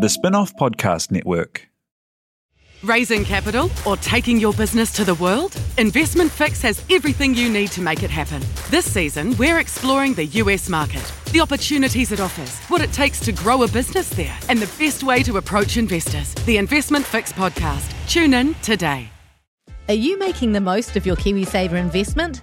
The Spin Off Podcast Network. Raising capital or taking your business to the world? Investment Fix has everything you need to make it happen. This season, we're exploring the US market, the opportunities it offers, what it takes to grow a business there, and the best way to approach investors. The Investment Fix podcast. Tune in today. Are you making the most of your KiwiSaver investment?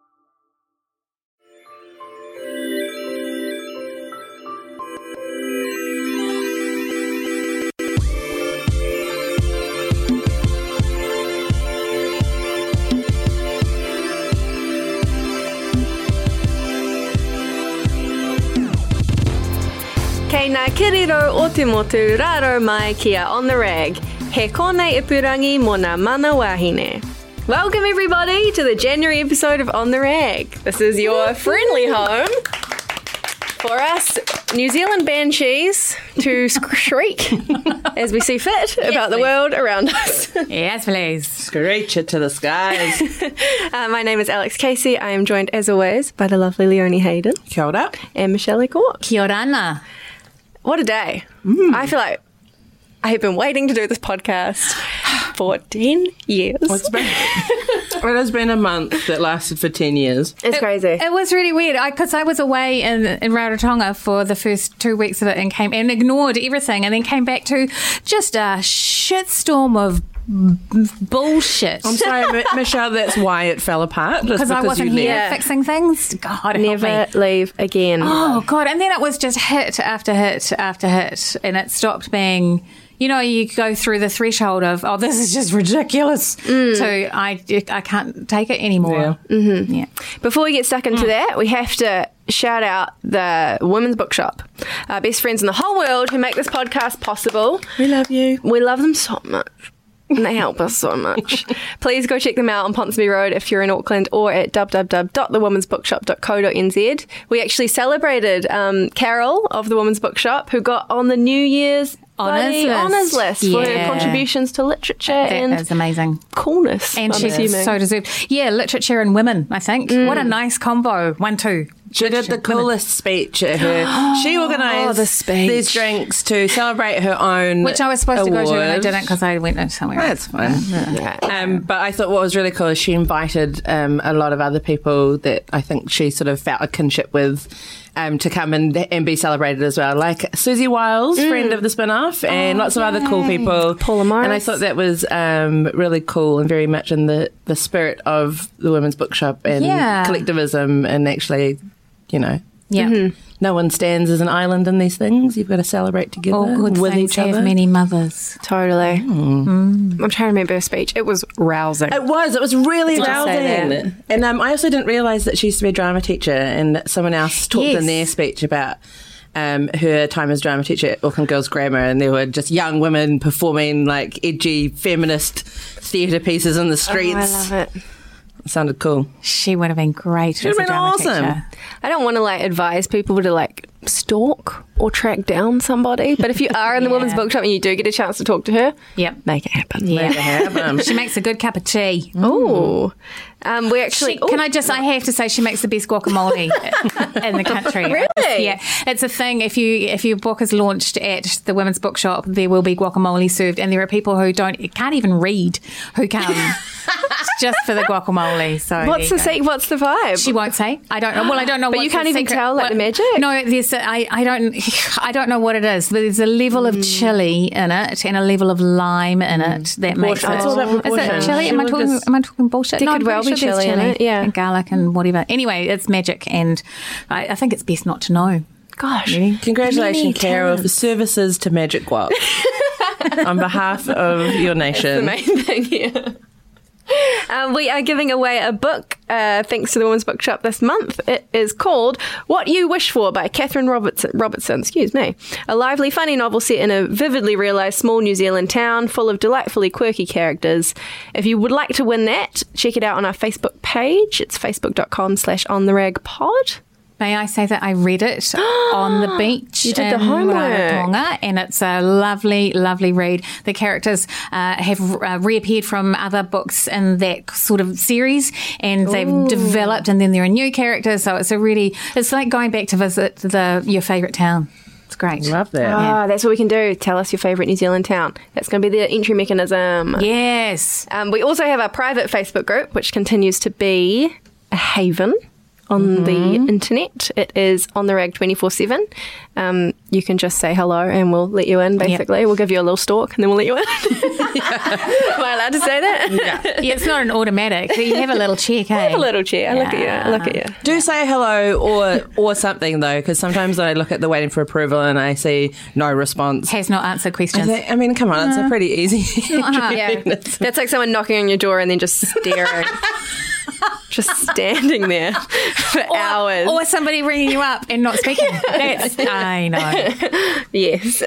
Kei kiriro o te motu raro mai kia on the rag. He konei ipurangi mo ngā mana wahine. Welcome everybody to the January episode of On the Rag. This is your friendly home for us New Zealand banshees to shriek as we see fit about the world around us. Yes, please. Screech it to the skies. Uh, my name is Alex Casey. I am joined as always by the lovely Leonie Hayden Kia ora. and Michele A'Court. Kia orana. What a day. Mm. I feel like I have been waiting to do this podcast for 10 years. It's been, it has been a month that lasted for 10 years. It's crazy. It was really weird because I, was away in, in Rarotonga for the first two weeks of it and came and ignored everything and then came back to just a shitstorm of b- bullshit. I'm sorry, Mi- Michelle, that's why it fell apart. just because I wasn't you here left. fixing things. God, help Never me. leave again. Oh god! And then it was just hit after hit after hit, and it stopped being. You know, you go through the threshold of, oh, this is just ridiculous. To I, I can't take it anymore. Yeah. Mm-hmm. yeah. Before we get stuck into that, we have to shout out the Women's Bookshop, our best friends in the whole world who make this podcast possible. We love you. We love them so much. And they help us so much. Please go check them out on Ponsonby Road if you're in Auckland or at www.thewomensbookshop.co.nz. We actually celebrated um, Carol of the Women's Bookshop who got on the New Year's Honours list. honours list for her contributions to literature That and is amazing. coolness. And I'm she's assuming. so deserved. Yeah, literature and women, I think. What a nice combo. One, two. She did the coolest speech at her. She organised Oh, the these drinks to celebrate her own. Which I was supposed to go to and I didn't because I went somewhere That's else. fine. Um, but I thought what was really cool is she invited um, a lot of other people that I think she sort of felt a kinship with um, to come and, and be celebrated as well. Like Susie Wiles, friend of the spin off, and lots of other cool people. Paula Morris. And I thought that was um, really cool and very much in the, the spirit of the Women's Bookshop and Yeah. collectivism and actually, you know. Yeah. No one stands as an island in these things. You've got to celebrate together All good with things each have other. many mothers. Totally. I'm trying to remember her speech. It was rousing. It was. It was really Did rousing. And um, I also didn't realise that she used to be a drama teacher, and that someone else talked Yes. in their speech about um, her time as drama teacher at Auckland Girls Grammar, and there were just young women performing like edgy feminist theatre pieces in the streets. Oh, I love it. It sounded cool. She would have been great She'd as have a been awesome. teacher. I don't want to like advise people to like stalk or track down somebody, but if you are in the Yeah. women's bookshop and you do get a chance to talk to her, Yep. make it happen. Yeah. she makes a good cup of tea. Ooh. Um, we actually She, can I just? I have to say, she makes the best guacamole in the country. Really? Yeah, it's a thing. If you if your book is launched at the Women's Bookshop, there will be guacamole served, and there are people who don't can't even read who come just for the guacamole. So What's the se- what's the vibe? She won't say. I don't know. Well, I don't know. But you can't even secret- tell, like, the magic? No, there's. I. I don't. I don't know what it is. But there's a level of hmm. chili in it and a level of lime in it hmm. that makes it. It's all about Is it chili? Am I talking? Am I talking bullshit? There no, could well be sure chili in it, yeah. and garlic and hmm. whatever. Anyway, it's magic, and I, I think it's best not to know. Gosh. Really. Congratulations, Carol, for services to Magic Guac on behalf of your nation. That's The main thing here. We are giving away a book uh, thanks to the Women's Bookshop this month. It is called What You Wish For by Catherine Robertson. Robertson, excuse me. A lively, funny novel set in a vividly realised small New Zealand town full of delightfully quirky characters. If you would like to win that, check it out on our Facebook page. It's facebook.com slash on the rag pod. May I say that I read it on the beach You did the in homework. Rarotonga, and it's a lovely, lovely read. The characters uh, have uh, reappeared from other books in that sort of series, and they've developed, and then there are new characters. So it's a really, it's like going back to visit the your favourite town. It's great. Love that. Ah, that's what we can do. Tell us your favourite New Zealand town. That's going to be the entry mechanism. Yes. Um, we also have our private Facebook group, which continues to be a haven on the internet. It is on the rag 24 7. Um, you can just say hello and we'll let you in, basically. We'll give you a little stalk and then we'll let you in. Am I allowed to say that? Yeah, it's not an automatic. but You have a little check, eh? a little chair. Look at you. I Look at you. Do say hello or or something though, because sometimes I look at the waiting for approval and I see no response. Has not answered I, questions. think- I mean, come on, it's a pretty easy. Yeah. That's like someone knocking on your door and then just staring. Just standing there for hours. Or somebody ringing you up and not speaking. That's, I know. Yes.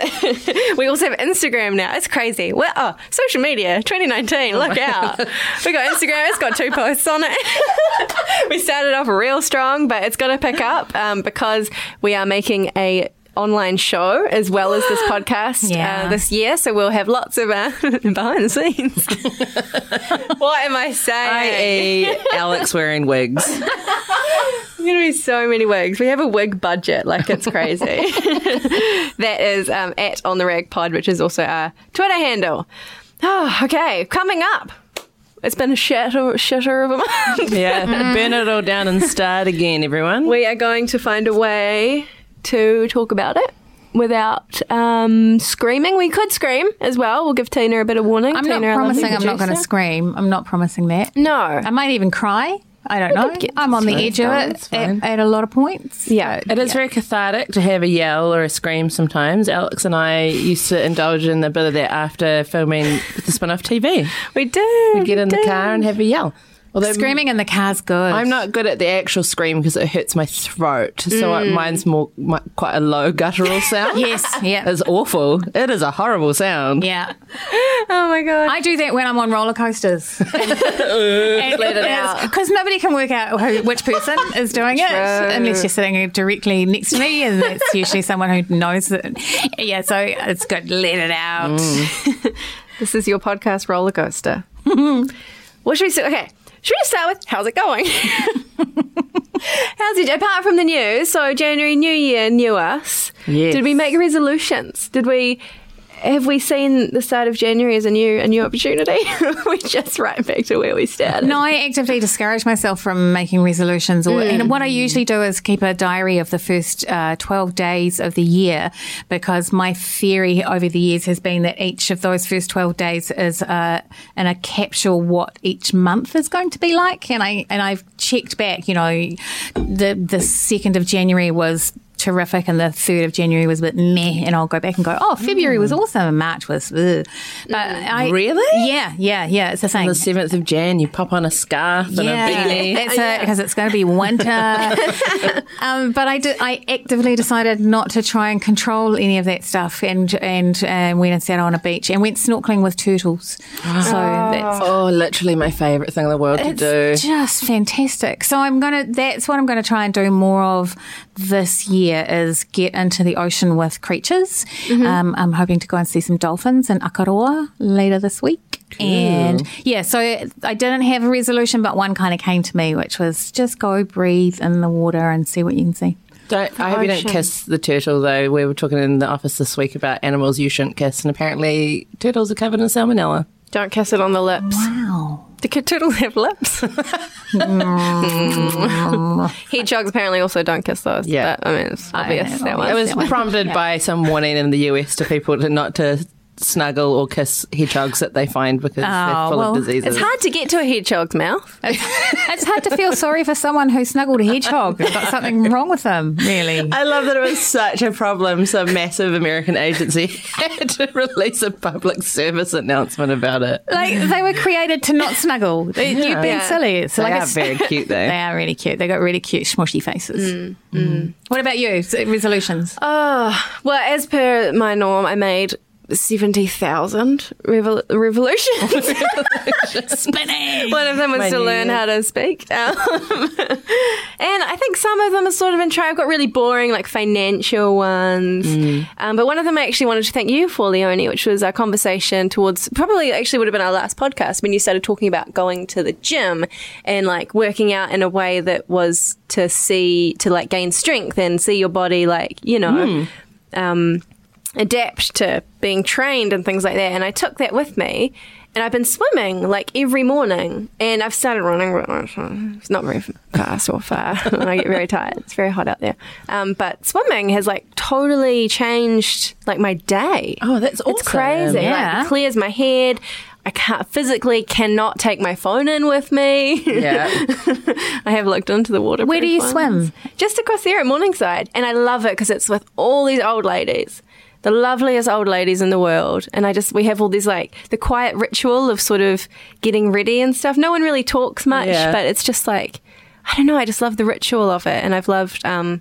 we also have Instagram now. It's crazy. Well, oh, social media, 2019. Look out. We got Instagram. It's got two posts on it. we started off real strong, but it's going to pick up um, because we are making a online show as well as this podcast Yeah. uh, this year. So we'll have lots of uh, behind the scenes. what am I saying? I.e., Alex wearing wigs. There's going to be so many wigs. We have a wig budget, like it's crazy. that is um, at On the Rag Pod, which is also our Twitter handle. Oh, okay. Coming up. It's been a shitter, shitter of a month. Yeah, burn it all down and start again, everyone. We are going to find a way to talk about it without um, screaming. We could scream as well. We'll give Tina a bit of warning. I'm Tina, not promising I'm not going to scream. I'm not promising that. No. I might even cry. I don't know. I'm on the edge of it at, at a lot of points. Yeah. It is very cathartic to have a yell or a scream sometimes. Alex and I used to indulge in a bit of that after filming the spin off TV. We do. We'd get in the car and have a yell. Although Screaming in the car's good. I'm not good at the actual scream because it hurts my throat. So it mm. mine's more my, quite a low guttural sound. Yes, yeah. It's awful. It is a horrible sound. Yeah. Oh my God. I do that when I'm on roller coasters. Let it out. Because nobody can work out who, which person is doing it unless you're sitting directly next to me, and it's usually someone who knows that. Yeah, so it's good. Let it out. Mm. This is your podcast roller coaster. what should we say? Okay, should we start with how's it going? how's it? Apart from the news, so January, New Year, new us. Yes. Did we make resolutions? Did we? Have we seen the start of January as a new a new opportunity? We're just right back to where we started. No, I actively discourage myself from making resolutions. Or, And what I usually do is keep a diary of the first uh, 12 days of the year because my theory over the years has been that each of those first 12 days is uh, in a capsule what each month is going to be like. And, I, and I've checked back, you know, the, the 2nd of January was terrific and the 3rd of January was a bit meh and I'll go back and go, oh, February was awesome and March was ugh. But I, Really? Yeah, yeah, yeah. It's the same. The seventh of Jan, you pop on a scarf and a beanie. That's because it's going to be winter. um, but I did. I actively decided not to try and control any of that stuff, and and went and sat on a beach and went snorkeling with turtles. So that's Oh, literally my favourite thing in the world to do. just fantastic. So I'm gonna. That's what I'm going to try and do more of this year is get into the ocean with creatures. Um, I'm hoping to go and see some dolphins in Akaroa later this week. And yeah, so I didn't have a resolution, but one kind of came to me, which was just go breathe in the water and see what you can see. Don't, I hope you don't ocean. kiss the turtle, though. We were talking in the office this week about animals you shouldn't kiss, and apparently turtles are covered in salmonella. Don't kiss it on the lips. Wow. Do turtles have lips? Hedgehogs apparently also don't kiss those. Yeah. but, I mean it's obvious know. that one. It was prompted by some warning in the US to people to not to snuggle or kiss hedgehogs that they find because they're Oh, full well, of diseases. It's hard to get to a hedgehog's mouth. it's hard to feel sorry for someone who snuggled a hedgehog. They've got something wrong with them, really. I love that it was such a problem. Some massive American agency had to release a public service announcement about it. Like they were created to not snuggle. They, You've been Yeah. silly. It's They like are it's- very cute, though. They are really cute. They got really cute smushy faces. Mm. What about you? Resolutions? Oh Well, as per my norm, I made 70,000 revol- revolutions. Spinning. One of them was My to learn how to speak. Um, and I think some of them are sort of in try. I've got really boring, like financial ones. Um, but one of them I actually wanted to thank you for, Leonie, which was our conversation towards probably actually would have been our last podcast when you started talking about going to the gym and like working out in a way that was to see, to like gain strength and see your body, like, you know. Um, adapt to being trained and things like that. And I took that with me. And I've been swimming like every morning, and I've started running. It's not very fast or far, and I get very tired. It's very hot out there. Um, but swimming has like totally changed like my day. Oh, that's awesome! It's crazy. Yeah. Like, it clears my head. I can't physically cannot take my phone in with me. Yeah. I have looked into the water. Where do you swim? Just across there at Morningside. And I love it because it's with all these old ladies. The loveliest old ladies in the world. And I just, we have all these like, the quiet ritual of sort of getting ready and stuff. No one really talks much, Yeah. but it's just like, I don't know, I just love the ritual of it. And I've loved, um,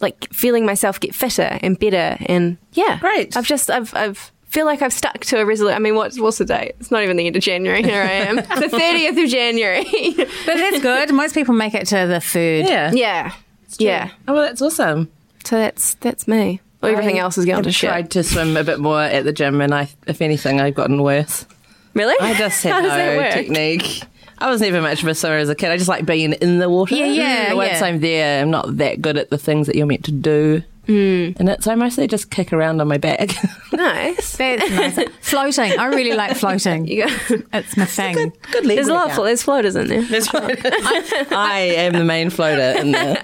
like feeling myself get fitter and better. And yeah. Great. I've just, I've, I've, feel like I've stuck to a resolution. I mean, what's, what's the date? It's not even the end of January. Here I am. the 30th of January. But that's good. Most people make it to the third. Yeah. yeah. Yeah. Oh, well, that's awesome. So that's that's me. Well, everything I else is going to shit. tried to swim a bit more at the gym, and I, if anything, I've gotten worse. Really? I just had no technique. I was never much of a swimmer as a kid. I just like being in the water. Yeah, yeah, But Once yeah. I'm there, I'm not that good at the things that you're meant to do. Mm. And it's I mostly just kick around on my back. Nice. That's nice. floating. I really like floating. You go. It's my thing. good leg There's a lot of there's floaters in there. That's right. I am the main floater in there.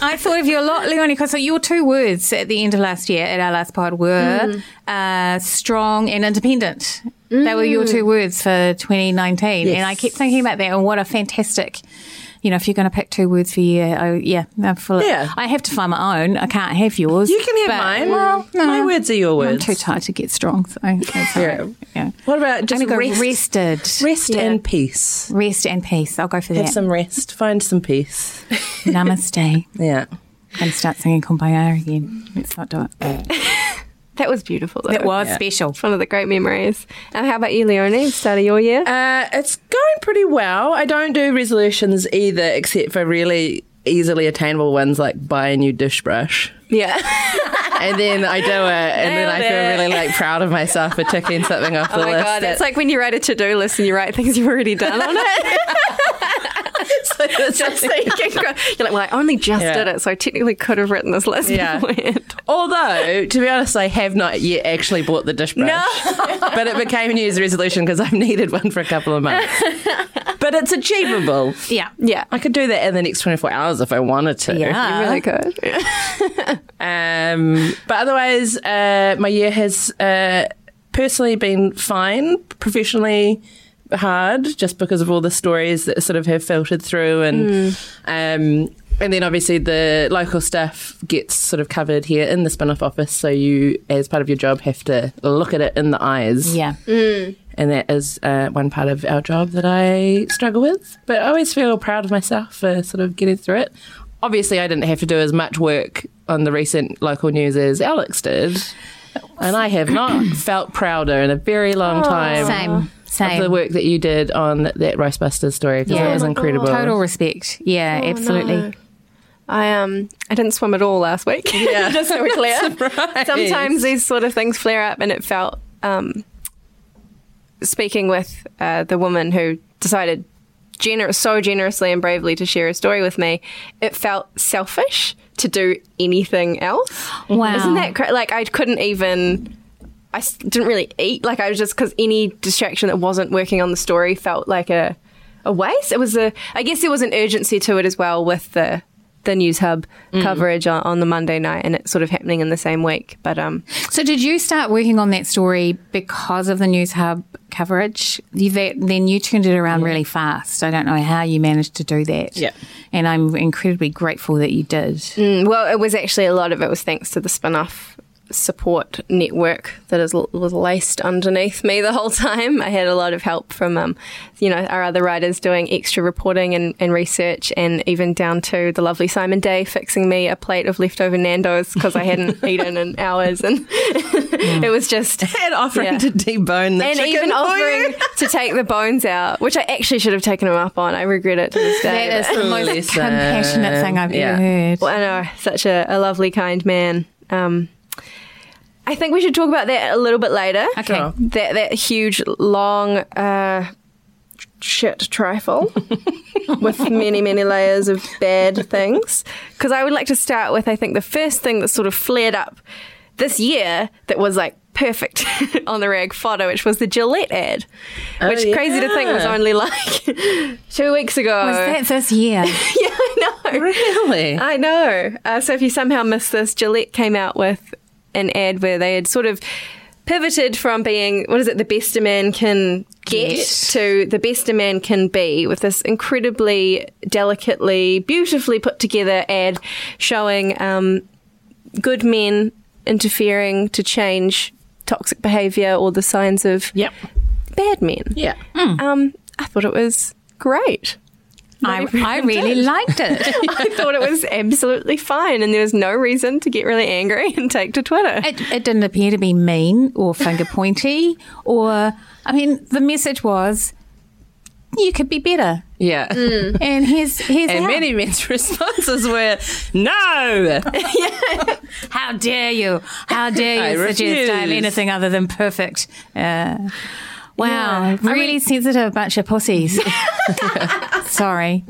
I thought of you a lot, Leonie, because your two words at the end of last year, at our last pod, were uh, strong and independent. They were your two words for 2019. Yes. And I kept thinking about that and what a fantastic, you know, if you're going to pick two words for you, I, yeah, I'm full of- I have to find my own. I can't have yours. You can have but- mine. Well, no. My words are your words. I'm too tired to get strong. So right. yeah. What about just I'm going to go rest, rested. rest and peace? Rest and peace. I'll go for Have that. Have some rest. Find some peace. Namaste. Yeah. To start singing Kumbaya again. Let's not do it. That was beautiful. Though. It was special. It's one of the great memories. And how about you, Leonie? Start of your year? Uh, it's going pretty well. I don't do resolutions either, except for really easily attainable ones like buy a new dish brush. Yeah. And then I do it, and then I feel it. really like proud of myself for ticking something off the oh my list. god, that- it's like when you write a to-do list and you write things you've already done on it. it's Just so you can go, you're like, well, I only just Yeah. did it, so I technically could have written this list Yeah. beforehand. Although, to be honest, I have not yet actually bought the dish brush. No. but it became a New Year's resolution because I've needed one for a couple of months. but it's achievable. Yeah. Yeah. I could do that in the next 24 hours if I wanted to. Yeah. You really could. Um, but otherwise, uh, my year has uh, personally been fine. Professionally, hard just because of all the stories that sort of have filtered through, and um, and then obviously the local stuff gets sort of covered here in the spin-off office. So you, as part of your job, have to look at it in the eyes. Yeah. And that is uh, one part of our job that I struggle with. But I always feel proud of myself for sort of getting through it. Obviously, I didn't have to do as much work on the recent local news as Alex did. And I have not felt prouder in a very long time Same. Same. of the work that you did on that Roastbusters story because Yeah. it was Oh my incredible. Total respect. Yeah, absolutely. no. I um I didn't swim at all last week. Yeah. just so we're clear. Sometimes these sort of things flare up, and it felt um speaking with uh, the woman who decided gener- so generously and bravely to share a story with me. It felt selfish to do anything else. Wow. Isn't that cra- like I couldn't even. I didn't really eat. Like I was just because any distraction that wasn't working on the story felt like a a waste. It was a. I guess there was an urgency to it as well with the the Newshub coverage on, on the Monday night, and it's sort of happening in the same week. But um, So, did you start working on that story because of the Newshub coverage? You, that, then you turned it around really fast. I don't know how you managed to do that. Yeah. And I'm incredibly grateful that you did. Mm, well, it was actually a lot of it was thanks to the spin off support network that is was laced underneath me the whole time. I had a lot of help from, um, you know, our other writers doing extra reporting and, and research, and even down to the lovely Simon Day fixing me a plate of leftover Nando's because I hadn't eaten in hours, and it was just And offering Yeah. to debone the and chicken even for offering you. to take the bones out, which I actually should have taken them up on. I regret it to this day. That is the most compassionate thing I've Yeah. ever heard. Well, I know, such a, a lovely, kind man. Um, I think we should talk about that a little bit later. Okay. Sure. That that huge, long, uh, shit trifle with many, many layers of bad things. Because I would like to start with, I think, the first thing that sort of flared up this year that was like perfect on the rag photo, which was the Gillette ad, which crazy to think was only like two weeks ago. Was that this year? yeah, I know. Really? I know. Uh, so if you somehow missed this, Gillette came out with an ad where they had sort of pivoted from being what is it the best a man can get Get. to the best a man can be with this incredibly delicately beautifully put together ad showing um, good men interfering to change toxic behavior or the signs of Yep. bad men Yeah. um, i thought it was great I, I really liked it. I thought it was absolutely fine, and there was no reason to get really angry and take to Twitter. It, it didn't appear to be mean or finger pointy, or, I mean, the message was, you could be better. Yeah. And here's, here's And how. many men's responses were, no! How dare you? How dare I you suggest I'm anything other than perfect? Uh, wow, Yeah. I really sensitive bunch of pussies. Sorry.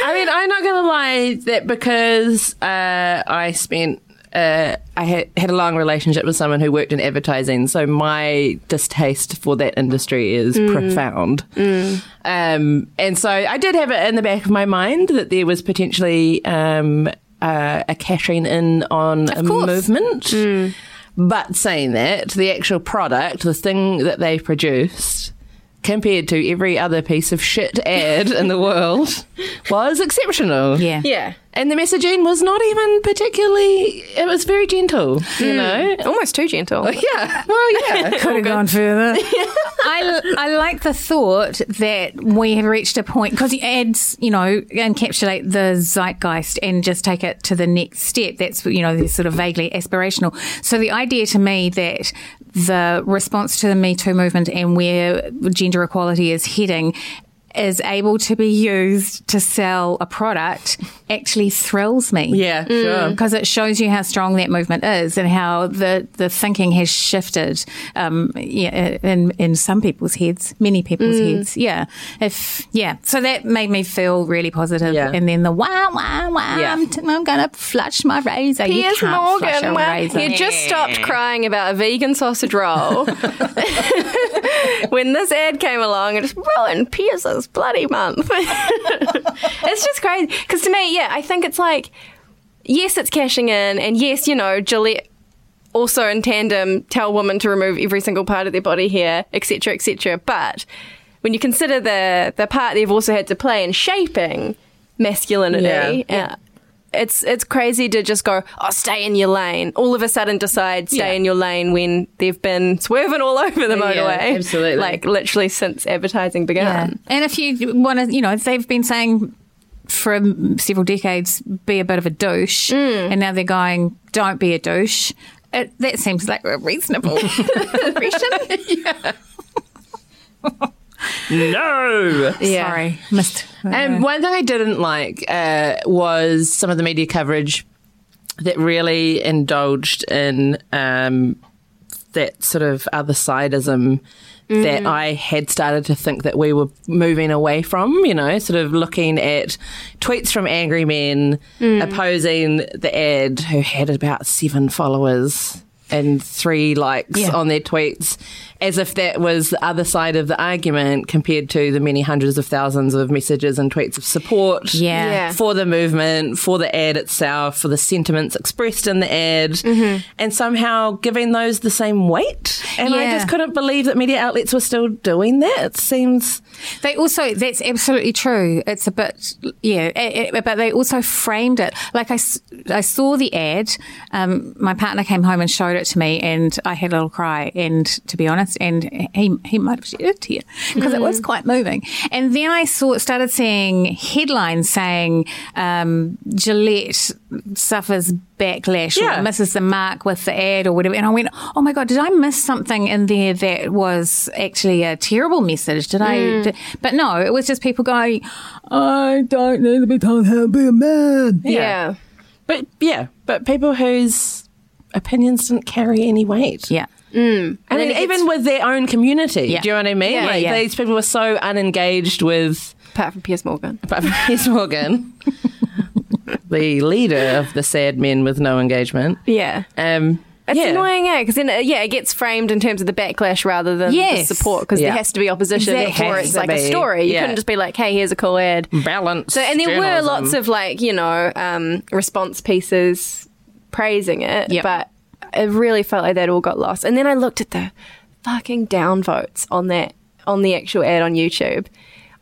I mean, I'm not going to lie that because uh, I spent. Uh, I had, had a long relationship with someone who worked in advertising, so my distaste for that industry is profound. Um, and so I did have it in the back of my mind that there was potentially um, uh, a cashing in on a course. movement. But saying that, the actual product, the thing that they produced, compared to every other piece of shit ad in the world, was exceptional. Yeah. Yeah. And the messaging was not even particularly, it was very gentle, you hmm. know? Almost too gentle. Yeah. Well, yeah. Could have gone further. I, I like the thought that we have reached a point because ads, you know, encapsulate the zeitgeist and just take it to the next step. That's, you know, they're sort of vaguely aspirational. So the idea to me that the response to the Me Too movement and where gender equality is heading is able to be used to sell a product actually thrills me Yeah, sure. because it shows you how strong that movement is and how the, the thinking has shifted um, yeah, in, in some people's heads, many people's heads. Yeah. If, yeah. So that made me feel really positive. Yeah. And then the wow, wow, wow, Yeah. I'm, t- I'm going to flush my razor. you Piers can't flush a Morgan, well, razor. you just stopped crying about a vegan sausage roll when this ad came along and just ruined Bloody month. it's just crazy because to me, yeah, I think it's like yes, it's cashing in, and yes, you know, Gillette also in tandem tell women to remove every single part of their body hair, etc., etc. But when you consider the the part they've also had to play in shaping masculinity, Yeah. uh, it's it's crazy to just go, oh, stay in your lane. All of a sudden, decide stay Yeah. in your lane when they've been swerving all over the Yeah, motorway, absolutely. like literally since advertising Yeah. began. And if you want to, you know, they've been saying for several decades, be a bit of a douche, mm. and now they're going, don't be a douche. It, that seems like a reasonable progression. No. Sorry, missed. And one thing I didn't like uh, was some of the media coverage that really indulged in um, that sort of other sidism that I had started to think that we were moving away from, you know, sort of looking at tweets from angry men opposing the ad who had about seven followers and three likes Yeah. on their tweets as if that was the other side of the argument compared to the many hundreds of thousands of messages and tweets of support Yeah. Yeah. for the movement, for the ad itself, for the sentiments expressed in the ad, Mm-hmm. and somehow giving those the same weight. And I just couldn't believe that media outlets were still doing that. It seems. They also, that's absolutely true. It's a bit, yeah, it, it- but they also framed it. Like I, I saw the ad. Um, my partner came home and showed it to me, and I had a little cry. And to be honest, and he he might have shed a tear because it was quite moving. And then I saw started seeing headlines saying um, Gillette suffers backlash Yeah. or misses the mark with the ad or whatever. And I went, oh my God, did I miss something in there that was actually a terrible message? Did I? Did, but no, it was just people going, I don't need to be told how to be a man. Yeah. But yeah, but people whose opinions didn't carry any weight. Yeah. I mean, then even with their own community. Yeah. Do you know what I mean? Yeah, like yeah. these people were so unengaged with Apart from Piers Morgan. apart from Piers Morgan, the leader of the sad men with no engagement. Yeah. Um, It's yeah. annoying, yeah, because then uh, yeah, it gets framed in terms of the backlash rather than Yes. the support, because Yeah. there has to be opposition Exactly. before it's like a story. You yeah. couldn't just be like, "Hey, here's a cool ad." Balance. So, and there were lots of like you know um, response pieces praising it, Yep. but it really felt like that all got lost. And then I looked at the fucking downvotes on that on the actual ad on YouTube.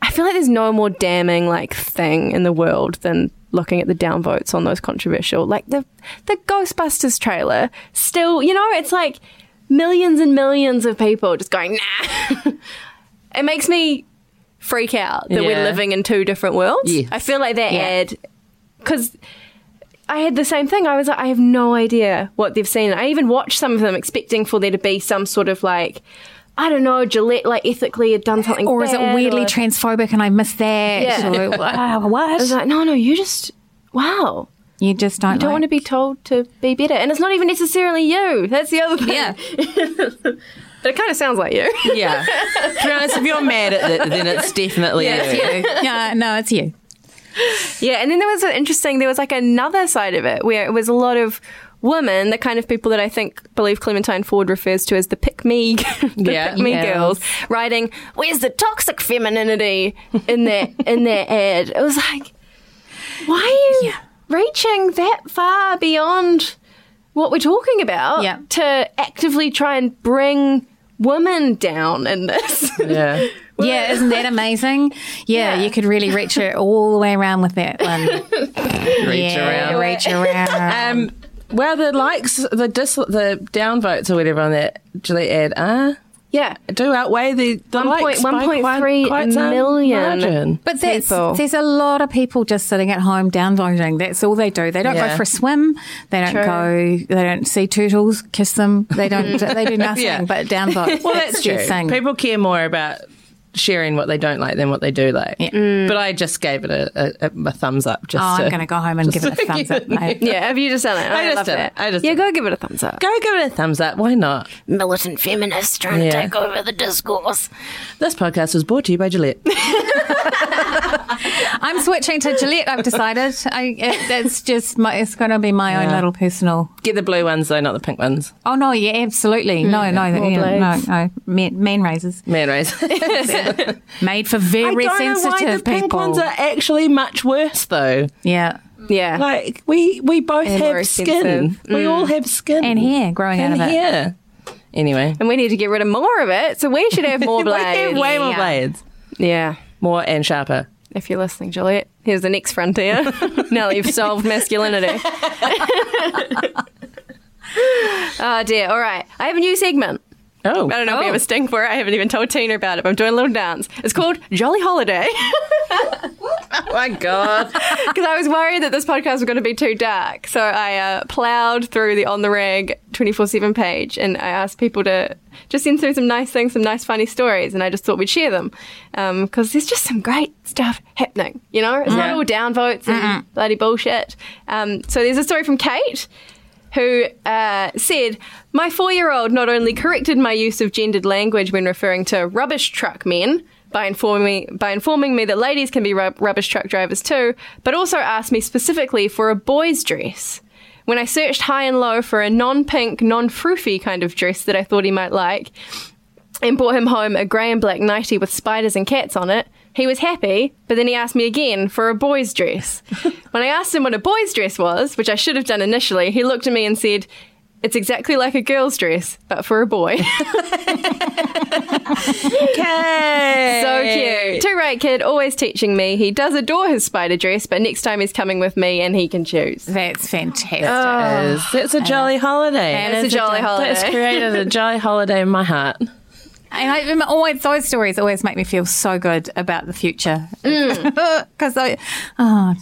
I feel like there's no more damning like thing in the world than looking at the downvotes on those controversial like the the Ghostbusters trailer. Still, you know, it's like millions and millions of people just going nah. it makes me freak out that we're living in two different worlds. Yes. I feel like that Yeah. ad because I had the same thing. I was like, I have no idea what they've seen. I even watched some of them expecting for there to be some sort of like, I don't know, Gillette like ethically had done something, Or is it weirdly or- transphobic and I missed that? Yeah. Or, ah, I was like, no, no, you just wow. You just don't, You don't like- want to be told to be better, and it's not even necessarily you. That's the other thing. Yeah. but it kind of sounds like you. Yeah. to be honest, if you're mad at it, then it's definitely Yeah, you. it's you. yeah, no, it's you. Yeah, and then there was an interesting. There was like another side of it where it was a lot of women, the kind of people that I think believe Clementine Ford refers to as the pick me, the Yeah. pick me Yes. girls, writing "Where's the toxic femininity?" in their in their ad. It was like, why are you reaching that far beyond what we're talking about Yeah. to actively try and bring women down in this? Yeah. Yeah, isn't that amazing? Yeah, Yeah. you could really reach it all the way around with that one. Reach yeah, around. reach around. Um, well, the likes, the dis, the downvotes or whatever on that Gillette ad are yeah. do outweigh the, the One point- likes by 1.3 quite, quite million. margin. But that's, people. there's a lot of people just sitting at home downvoting. That's all they do. They don't Yeah. go for a swim. They don't True. go. They don't see turtles, kiss them. They don't. they do nothing Yeah. but downvote. Well, that's their true. thing. People care more about sharing what they don't like than what they do like. Yeah. Mm. But I just gave it a, a, a, a thumbs up. Just oh, I'm going to go home and give it a thumbs up, mate. Yeah, have you just done it? I just love did it. that. I just yeah, go give it a thumbs up. Go give it a thumbs up. Why not? Militant feminists trying Yeah. to take over the discourse. This podcast was brought to you by Gillette. I'm switching to Gillette. I've decided. I, it, it's just my. It's going to be my own little personal. Get the blue ones though, not the pink ones. Oh no! Yeah, absolutely. No, mm. no, More yeah, no, blades. no. Man, man razors Man rays. made for I very don't know why sensitive the pink people. ones are actually much worse though. yeah, Yeah. Like we we both And have skin. expensive. We all mm. have skin and hair growing and out of it. hair. Anyway, and we need to get rid of more of it, so we should have more we have blades. way more Yeah. blades, yeah. more and sharper. If you're listening, Gillette, here's the next frontier. now that you've solved masculinity. oh dear. All right. I have a new segment. Oh, I don't know if we have a sting for it. I haven't even told Tina about it, but I'm doing a little dance. It's called Jolly Holiday. Oh my god! Because I was worried that this podcast was going to be too dark. So I uh, plowed through the On the Rag 24 7 page and I asked people to just send through some nice things, some nice funny stories. And I just thought we'd share them. Because there's just some great stuff happening. You know, it's not Yeah. all downvotes and bloody bullshit. Um, so there's a story from Kate who uh, said, My four year old not only corrected my use of gendered language when referring to rubbish truck men by informing, me, by informing me that ladies can be rub- rubbish truck drivers too, but also asked me specifically for a boy's dress. When I searched high and low for a non pink, non froofy kind of dress that I thought he might like, and brought him home a grey and black nightie with spiders and cats on it, he was happy, but then he asked me again for a boy's dress. when I asked him what a boy's dress was, which I should have done initially, he looked at me and said, It's exactly like a girl's dress, but for a boy. Okay. so cute. Too right kid, always teaching me. He does adore his spider dress, but next time he's coming with me and he can choose. That's fantastic. Oh. It's, it's a jolly holiday. That It's a jolly holiday. That's created a jolly holiday in my heart. And I, and always those stories always make me feel so good about the future Mm. because oh,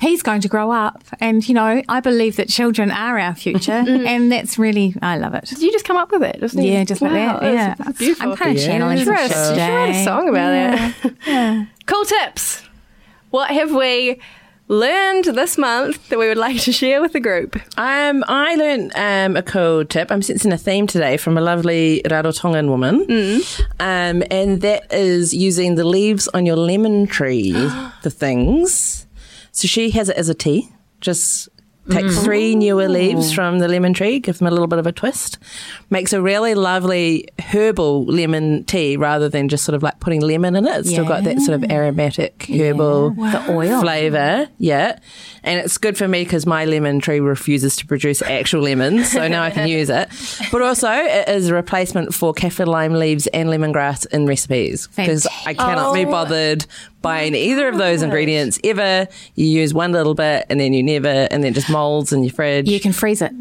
he's going to grow up, and you know I believe that children are our future, Mm. and that's really I love it. Did you just come up with it? Just Yeah, just like that. Yeah, that's beautiful. I'm kind of channeling You should write, some a, you should write a song about it. cool tips. What have we learned this month that we would like to share with the group? Um, I learned um, a cool tip. I'm sensing a theme today from a lovely Rarotongan woman. Um, and that is using the leaves on your lemon tree the things. So she has it as a tea. Just take mm. three newer leaves from the lemon tree, give them a little bit of a twist. Makes a really lovely herbal lemon tea rather than just sort of like putting lemon in it. It's still got that sort of aromatic herbal The oil. flavour. Yeah. And it's good for me because my lemon tree refuses to produce actual lemons, so now I can use it. But also, it is a replacement for kaffir lime leaves and lemongrass in recipes because I cannot be oh. bothered buying either of those ingredients ever. You use one little bit and then you never, and then just molds in your fridge. You can freeze it.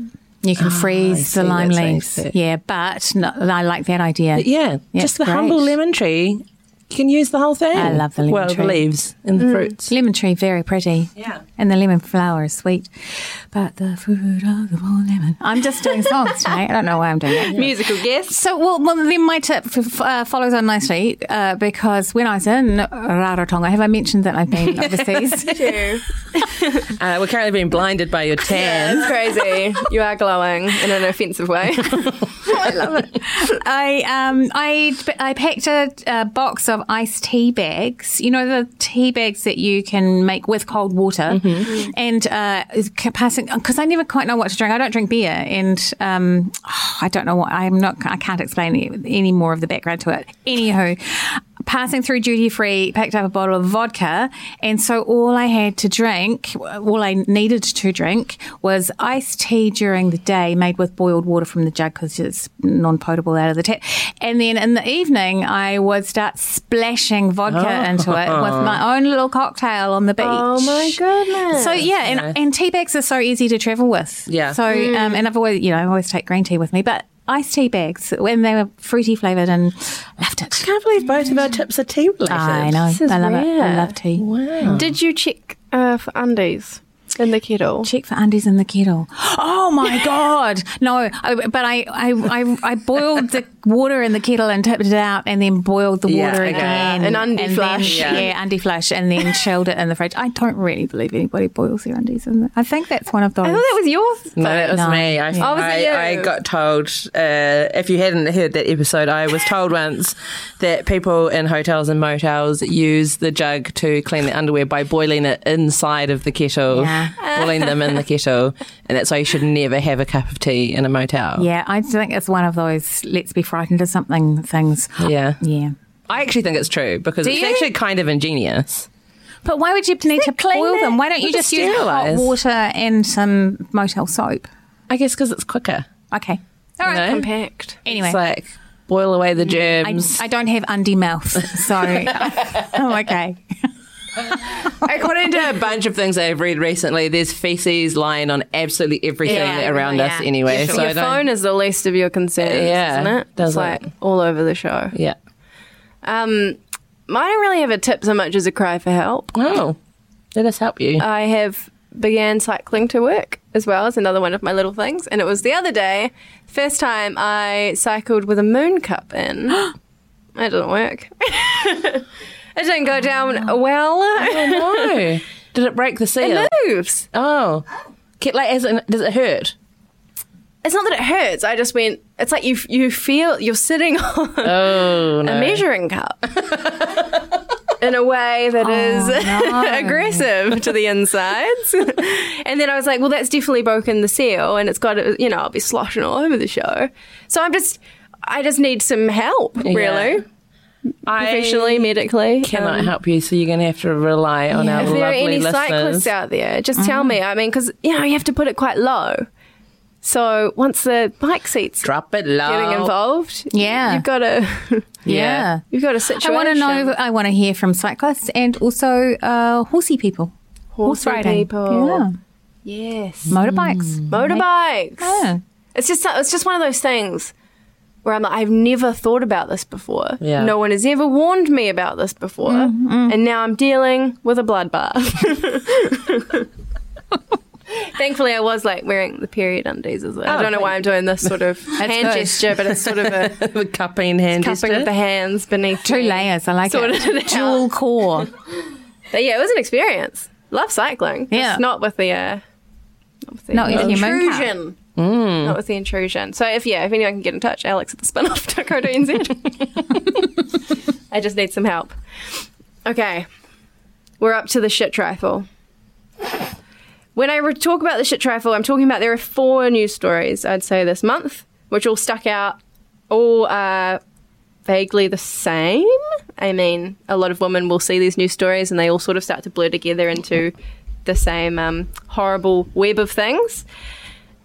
You can freeze Ah, the lime that's how you leaves. Yeah, but no, I like that idea. yeah, Yeah, just the great. humble lemon tree. You can use the whole thing. I love the lemon well, tree. the leaves and the fruits. Lemon tree, very pretty. Yeah. And the lemon flower is sweet. But the fruit of the lemon. I'm just doing songs today. I don't know why I'm doing it. Musical guest. So, well, well, then my tip f- uh, follows on nicely uh, because when I was in Rarotonga, have I mentioned that I've been overseas? Uh, we're currently being blinded by your tan. It's crazy. you are glowing in an offensive way. I um I I packed a, a box of iced tea bags. You know the tea bags that you can make with cold water, and uh, passing because I never quite know what to drink. I don't drink beer, and um I don't know what I'm not. I can't explain any, any more of the background to it. Anywho. Passing through duty free, picked up a bottle of vodka, and so all I had to drink, all I needed to drink, was iced tea during the day, made with boiled water from the jug because it's non-potable out of the tap. And then in the evening, I would start splashing vodka into it with my own little cocktail on the beach. oh my goodness. So yeah, and, and tea bags are so easy to travel with. Yeah. So um, and I've always, you know, I always take green tea with me, but iced tea bags when they were fruity flavored and loved it. I can't believe both of our tips are tea related. I know. is I love it. I love tea. Wow. Did you check uh, for undies in the kettle? Check for undies in the kettle. Oh my god! No, I, but I, I, I, I boiled the water in the kettle and tipped it out, and then boiled the Yeah, water okay. again. An undie and flush. Then, Yeah. yeah, undie flush, and then chilled it in the fridge. I don't really believe anybody boils their undies in. The, I think that's one of those. I thought that was yours. No, that was No. me. I, Yeah. Oh, was I. I got told, uh, if you hadn't heard that episode, I was told once that people in hotels and motels use the jug to clean the underwear by boiling it inside of the kettle, Yeah. boiling them in the kettle. And that's why you should never have a cup of tea in a motel. yeah, I think it's one of those let's be frightened of something things. Yeah. Yeah. I actually think it's true because Do it's you? actually kind of ingenious. But why would you need to clean boil it? them? Why don't you Would it just use hot sterilise? water and some motel soap? I guess because it's quicker. Okay. All right. know? Compact. Anyway. It's like boil away the mm, I, germs. I don't have undie mouth, so I'm okay. According to a bunch of things I've read recently, there's feces lying on absolutely everything Yeah, around yeah. us anyway. So Your phone is the least of your concerns, Yeah, isn't it? does it's it? like all over the show. Yeah. Um, I don't really have a tip so much as a cry for help. Oh, let us help you. I have began cycling to work as well as another one of my little things, and it was the other day, first time I cycled with a moon cup in. it didn't work. it didn't go down well. Oh, no. Did it break the seal? It moves. Oh. Ke- Like, as in, does it hurt? It's not that it hurts. I just went. It's like you you feel you're sitting on Oh, no. a measuring cup in a way that oh, is aggressive to the insides. and then I was like, well, that's definitely broken the seal, and it's got to, you know, I'll be sloshing all over the show. So I'm just. I just need some help, really, professionally, I medically. cannot Um, help you, so you're going to have to rely on our If there are any listeners. cyclists out there, just tell me. I mean, because you know you have to put it quite low. So once the bike seats Drop it low. getting involved, Yeah. you've got a Yeah. you've got a I situation. I want to know. I want to hear from cyclists and also uh, horsey people, horse riding. people. Yes, Yeah, motorbikes. motorbikes. Yeah. It's just it's just one of those things where I'm like, I've never thought about this before. Yeah. No one has ever warned me about this before, and now I'm dealing with a bloodbath. Thankfully, I was like wearing the period undies as well. I don't know why I'm doing this sort of hand good. gesture, but it's sort of a the cupping hand cupping gesture. of the hands beneath Two layers. I like it. it. Dual core. But yeah, it was an experience. Love cycling. Yeah. Just not with the uh, not with the Not with your moon car. intrusion. Not with the intrusion. So if yeah, if anyone can get in touch, Alex at the spinoff.co.nz. I just need some help. Okay. We're up to the shit trifle. When I re- talk about the shit trifle, I'm talking about there are four news stories, I'd say, this month, which all stuck out, all uh, vaguely the same. I mean, a lot of women will see these news stories and they all sort of start to blur together into the same um, horrible web of things.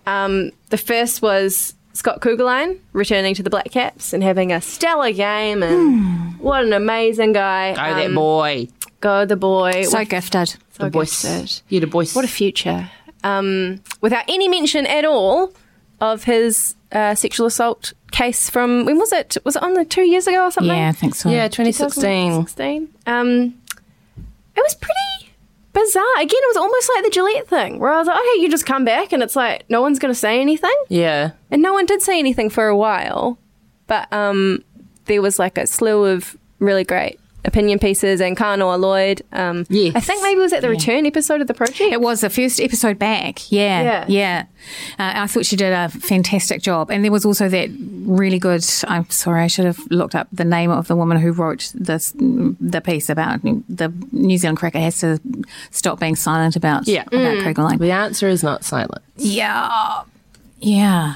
Um, the first was Scott Kuggeleijn returning to the Black Caps and having a stellar game, and what an amazing guy! Go that Um, boy. Go the boy! So What- gifted. so the boys. gifted. You the boys. What a future! Um, without any mention at all of his uh, sexual assault case from when was it? Was it on the two years ago or something? Yeah, I think so. yeah, 2016. 2016. Um, it was pretty bizarre. Again, it was almost like the Gillette thing, where I was like, okay, you just come back, and it's like no one's going to say anything, Yeah. and no one did say anything for a while, but um, there was like a slew of really great opinion pieces, and Kanoa Lloyd. Um, Yes. I think maybe it was at the return episode of the project. It was the first episode back. Yeah. Yeah. Yeah. Uh, I thought she did a fantastic job. And there was also that really good, I'm sorry, I should have looked up the name of the woman who wrote this, the piece about the New Zealand cricket has to stop being silent about, Yeah. about Kuggeleijn. The answer is not silent. Yeah. Yeah.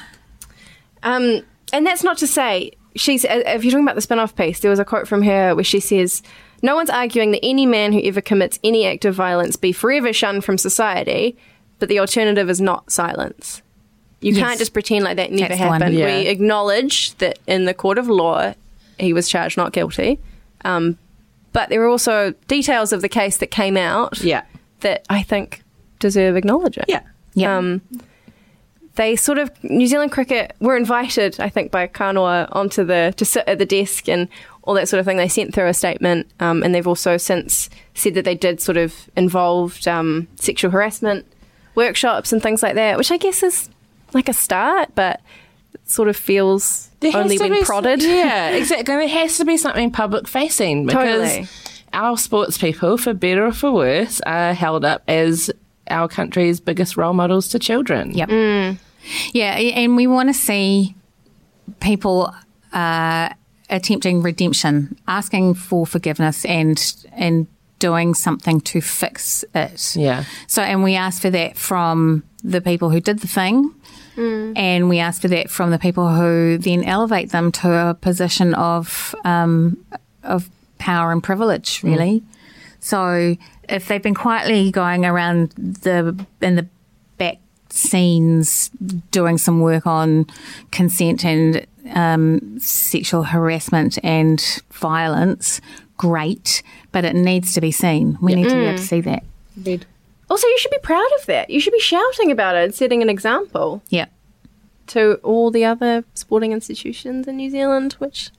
Um, and that's not to say she's. uh, If you're talking about the spin-off piece, there was a quote from her where she says, "No one's arguing that any man who ever commits any act of violence be forever shunned from society, but the alternative is not silence. You Yes. can't just pretend like that never That's happened. Yeah. We acknowledge that in the court of law, he was charged not guilty." Um, but there are also details of the case that came out Yeah. that I think deserve acknowledging Yeah. Yeah. um, they sort of New Zealand cricket were invited, I think, by Kanoa onto the to sit at the desk and all that sort of thing. They sent through a statement, um, and they've also since said that they did sort of involved um, sexual harassment workshops and things like that, which I guess is like a start, but it sort of feels There has only to when be- prodded. Yeah, exactly. There has to be something public facing because Totally. our sports people, for better or for worse, are held up as our country's biggest role models to children. Yep. Yeah, and we want to see people uh, attempting redemption, asking for forgiveness, and and doing something to fix it. Yeah. So, and we ask for that from the people who did the thing, and we ask for that from the people who then elevate them to a position of um, of power and privilege. Really. So, if they've been quietly going around the in the back scenes doing some work on consent and um, sexual harassment and violence, great, but it needs to be seen. We need to be able to see that. Indeed. Also, you should be proud of that. You should be shouting about it and setting an example. Yeah. to all the other sporting institutions in New Zealand, which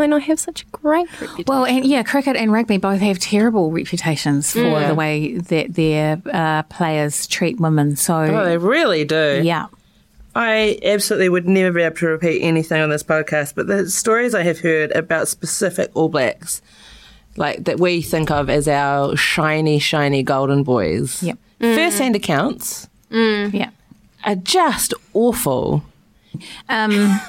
might not have such a great reputation. Well, and yeah, cricket and rugby both have terrible reputations for the way that their uh, players treat women. So, Oh, they really do. yeah. I absolutely would never be able to repeat anything on this podcast, but the stories I have heard about specific All Blacks, like that we think of as our shiny, shiny golden boys, Yep. first hand accounts Yeah. are just awful. Um,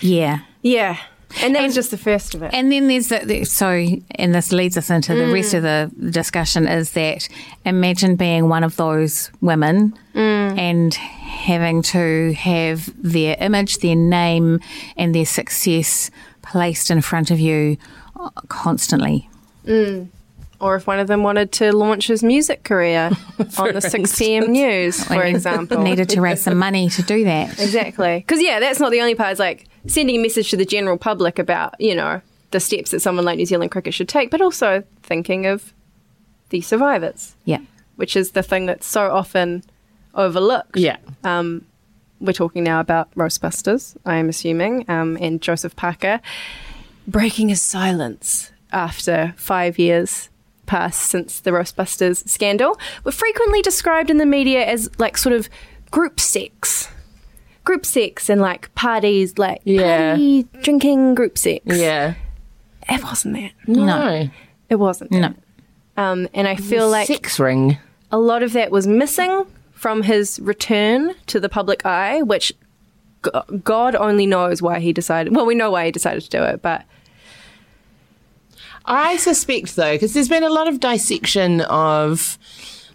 yeah. yeah. And that was just the first of it. And then there's the, the so, and this leads us into the rest of the discussion is that imagine being one of those women mm. and having to have their image, their name, and their success placed in front of you constantly. Mm. Or if one of them wanted to launch his music career on the 6 p.m. news, for example. needed to raise some money to do that. Exactly. Because, yeah, that's not the only part. It's like sending a message to the general public about, you know, the steps that someone like New Zealand cricket should take, but also thinking of the survivors, Yeah. which is the thing that's so often overlooked. Yeah. We're talking now about Roastbusters, I am assuming, um, and Joseph Parker breaking his silence after five years passed since the Roastbusters scandal were frequently described in the media as like sort of group sex. Group sex and like parties, like Yeah. party drinking group sex. Yeah. It wasn't that. No. It wasn't. No. Um, and I feel like Sex ring. a lot of that was missing from his return to the public eye, which God only knows why he decided. Well, we know why he decided to do it, but I suspect though, because there's been a lot of dissection of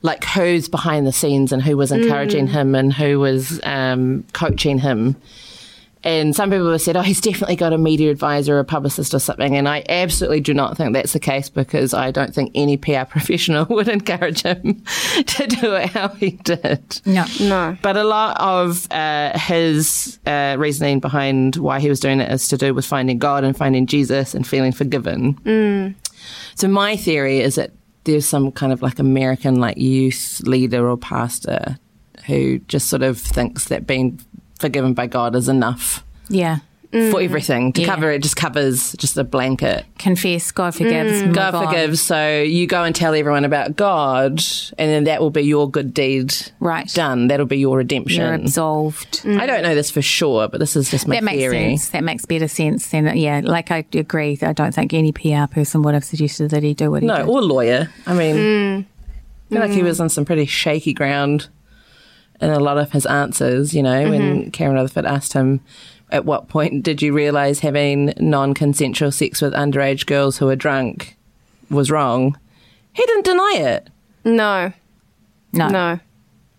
like who's behind the scenes and who was encouraging him and who was um, coaching him. And some people have said, oh, he's definitely got a media advisor or a publicist or something. And I absolutely do not think that's the case because I don't think any PR professional would encourage him to do it how he did. No. no. But a lot of uh, his uh, reasoning behind why he was doing it is to do with finding God and finding Jesus and feeling forgiven. So my theory is that there's some kind of like American like youth leader or pastor who just sort of thinks that being forgiven by God is enough Yeah. for mm. everything to Yeah. cover it. Just covers just a blanket. Confess, God forgives. Mm. move God on. forgives. So you go and tell everyone about God, and then that will be your good deed Right. done. That'll be your redemption. You're absolved. I don't know this for sure, but this is just my That makes theory. sense. That makes better sense than yeah. Like I agree. I don't think any PR person would have suggested that he do what he No, did. No, or lawyer. I mean, mm. I feel like he was on some pretty shaky ground in a lot of his answers. You know, when mm-hmm. Karen Rutherford asked him, "At what point did you realise having non-consensual sex with underage girls who were drunk was wrong?" He didn't deny it. No. no, No.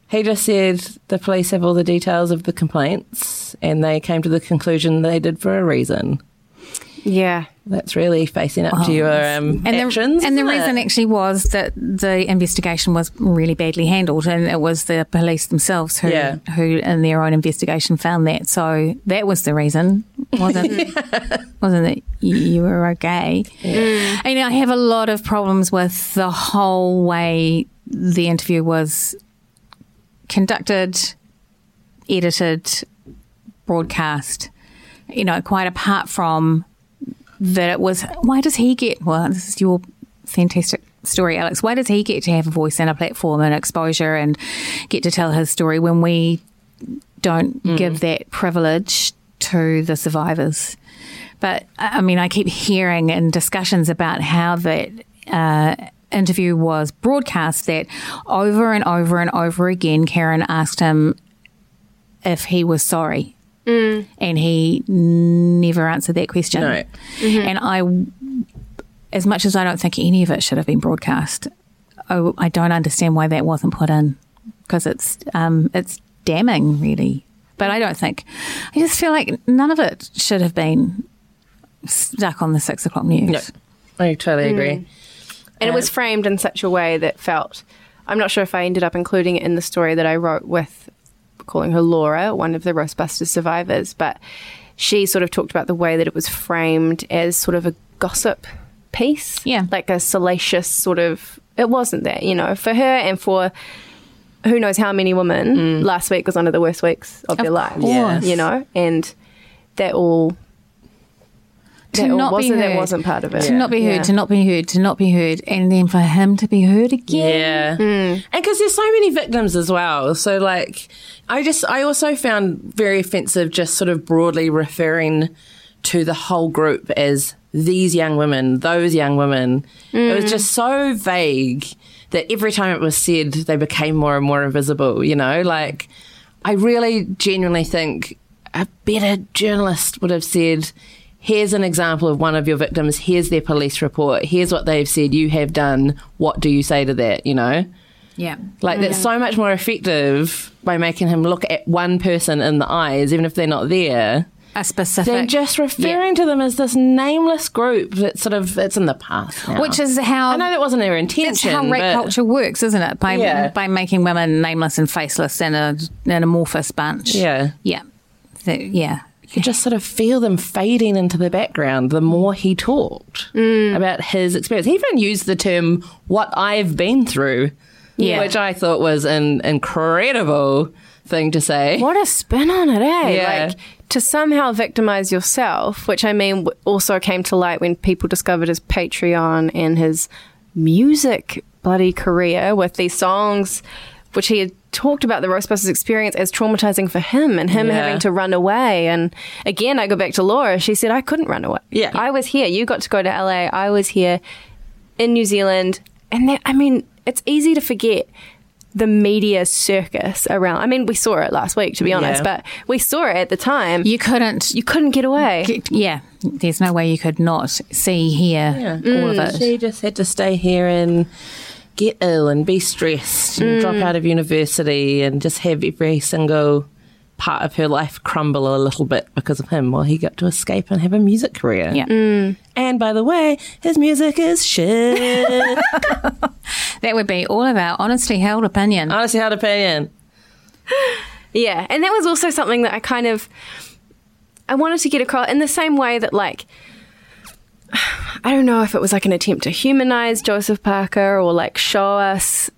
He just said the police have all the details of the complaints, and they came to the conclusion they did for a reason. Yeah. That's really facing up to your um, and actions. the, and the isn't reason actually was that the investigation was really badly handled, and it was the police themselves who, Yeah. who in their own investigation found that. So that was the reason, wasn't wasn't that you, you were okay? And I have a lot of problems with the whole way the interview was conducted, edited, broadcast. You know, quite apart from that it was why does he get well this is your fantastic story alex. Why does he get to have a voice and a platform and exposure and get to tell his story when we don't give that privilege to the survivors? But i I mean i keep hearing in discussions about how that uh, interview was broadcast that over and over and over again karen asked him if he was sorry Mm. and he never answered that question. No. Mm-hmm. And I, as much as I don't think any of it should have been broadcast, I, I don't understand why that wasn't put in because it's um, it's damning, really. But I don't think. I just feel like none of it should have been stuck on the six o'clock news. No, I totally mm. agree. And it was um, framed in such a way that felt. I'm not sure if I ended up including it in the story that I wrote with calling her Laura, one of the Roastbusters survivors, but she sort of talked about the way that it was framed as sort of a gossip piece. Yeah. Like a salacious sort of. It wasn't that, you know, for her and for who knows how many women, mm. last week was one of the worst weeks of, Of their lives. course. You know, and that all. To that not be wasn't, that heard. wasn't part of it. To not be heard, Yeah. to not be heard, to not be heard, and then for him to be heard again. Yeah. Hmm. And because there's so many victims as well. So, like, I just, I also found very offensive just sort of broadly referring to the whole group as these young women, those young women. It was hmm. just so vague that every time it was said, they became more and more invisible, you know? Like, I really genuinely think a better journalist would have said, here's an example of one of your victims, here's their police report, here's what they've said you have done, what do you say to that, you know? Yeah. Like that's so much more effective by making him look at one person in the eyes, even if they're not there, A specific. than just referring to them as this nameless group that sort of it's in the past. now. Which is how I know that wasn't their intention. That's how rape culture works, isn't it? By Yeah. by making women nameless and faceless and a, an amorphous bunch. Yeah. Yeah. Yeah. You could just sort of feel them fading into the background the more he talked Mm. about his experience. He even used the term "what I've been through," Yeah. which I thought was an incredible thing to say. What a spin on it, eh? Yeah. Like to somehow victimize yourself, which I mean also came to light when people discovered his Patreon and his music bloody career with these songs, which he had talked about the Roastbusters experience as traumatizing for him and him Yeah. having to run away. And again, I go back to Laura. She said, I couldn't run away. Yeah. I was here. You got to go to LA. I was here in New Zealand. And that, I mean, it's easy to forget the media circus around. I mean, we saw it last week, to be honest, Yeah. but we saw it at the time. You couldn't. You couldn't get away. yeah. There's no way you could not see, hear all of mm. it. She just had to stay here and get ill and be stressed and drop mm. out of university and just have every single part of her life crumble a little bit because of him while he got to escape and have a music career. Yeah. Mm. And by the way, his music is shit. That would be all of our honesty held opinion. Honestly, held opinion. Yeah, and that was also something that I kind of I wanted to get across in the same way that like I don't know if it was like an attempt to humanize Joseph Parker or like show us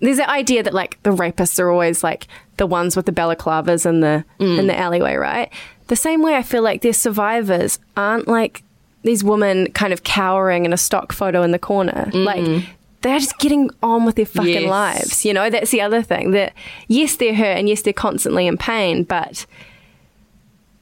there's the idea that like the rapists are always like the ones with the balaclavas in the mm. in the alleyway, right? The same way I feel like their survivors aren't like these women kind of cowering in a stock photo in the corner. Like they're just getting on with their fucking Yes. lives. You know, that's the other thing. That yes, they're hurt and yes, they're constantly in pain, but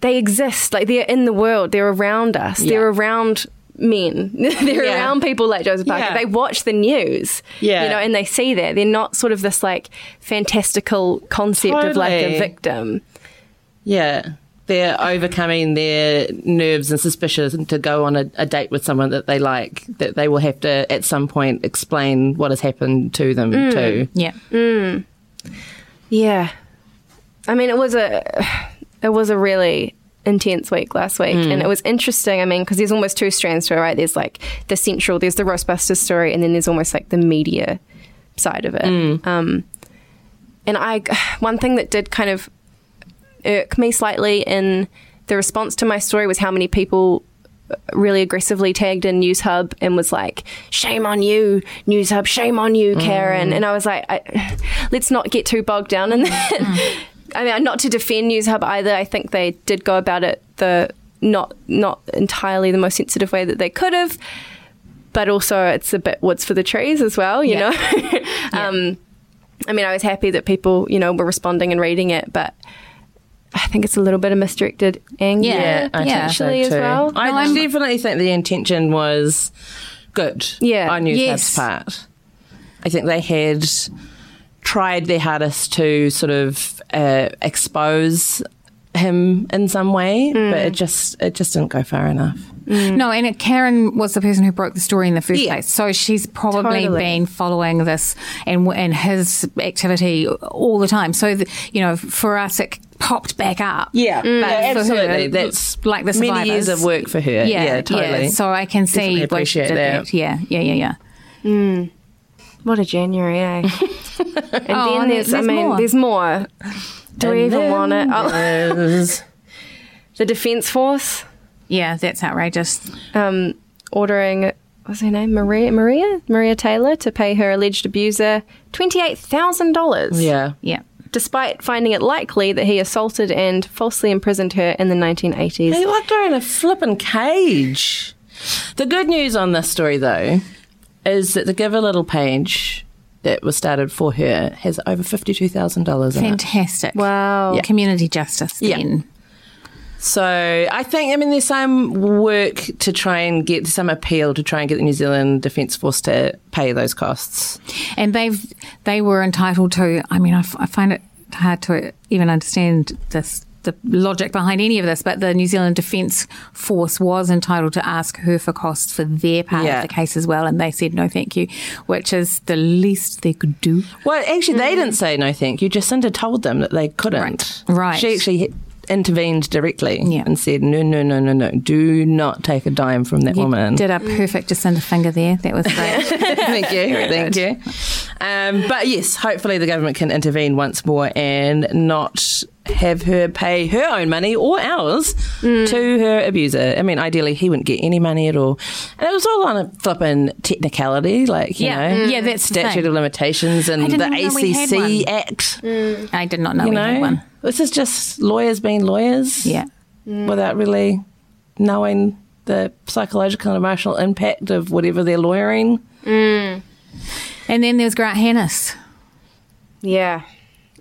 they exist. Like they're in the world. They're around us. They're around men. they're Yeah. around people like Joseph Parker. Yeah. They watch the news. Yeah. You know, and they see that. They're not sort of this like fantastical concept of like a victim. Yeah. They're overcoming their nerves and suspicions to go on a, a date with someone that they like, that they will have to at some point explain what has happened to them mm. too. yeah. Mm. Yeah. I mean, it was a it was a really intense week last week, hmm. and it was interesting. I mean, because there's almost two strands to it, right? There's like the central, there's the Roastbusters story, and then there's almost like the media side of it. Hmm. Um, and I, one thing that did kind of irk me slightly in the response to my story was how many people uh, really aggressively tagged in Newshub and was like, "Shame on you, Newshub! Shame on you, hmm. Karen!" And I was like, I, "Let's not get too bogged down in that." I mean, not to defend Newshub either. I think they did go about it the not not entirely the most sensitive way that they could have, but also it's a bit woods for the trees as well. You Yeah. know. um, I mean, I was happy that people you know were responding and reading it, but. I think it's a little bit of misdirected anger Yeah, I yeah. so potentially as well. I definitely think the intention was good Yeah. on News Yes. Hub's part. I think they had tried their hardest to sort of uh, expose him in some way, Mm. but it just it just didn't go far enough. No, and it, Karen was the person who broke the story in the first Yeah. place. So she's probably Totally. been following this and and his activity all the time. So the, you know, for us, it popped back up. Yeah, but for absolutely. her, That's like the many years of work for her. Yeah, yeah totally. So I can see Definitely why she appreciate did that. Yeah, yeah, yeah, yeah. What a January, eh? and Oh, then and there's, I mean, more. there's more. Do we even want it? Oh, the Defence Force Yeah, that's outrageous. um, ordering, what's her name? Maria, Maria, Maria Taylor to pay her alleged abuser twenty-eight thousand dollars. yeah. Yeah. despite finding it likely that he assaulted and falsely imprisoned her in the 1980s. He locked her in a flippin' cage. The good news on this story, though, is that the Give a Little page that was started for her has over $52,000 in it. Fantastic. Wow. Yeah. Community justice Yeah. then. So I think, I mean, there's some work to try and get some appeal to try and get the New Zealand Defence Force to pay those costs. And they've they were entitled to. I mean, I, f- I find it hard to even understand this the logic behind any of this, but the New Zealand Defence Force was entitled to ask her for costs for their part Yeah. of the case as well, and they said no, thank you, which is the least they could do. Well, actually, they didn't say no thank you. Jacinda told them that they couldn't. Right. Right. She actually intervened directly Yeah. and said, no, no, no, no, no. Do not take a dime from that You woman. did a perfect Jacinda finger there. That was great. thank you. Thank you. Um, but yes, hopefully the government can intervene once more and not have her pay her own money or ours mm. to her abuser. I mean, ideally, he wouldn't get any money at all. And it was all on a flippin' technicality, like, you Yeah. know, mm. Yeah, that's statute thing. of limitations and the didn't know we had ACC one. Mm. Act. I did not know you we know, had one. this is just lawyers being lawyers. Yeah. Without really knowing the psychological and emotional impact of whatever they're lawyering. And then there's Grant Hannis. Yeah.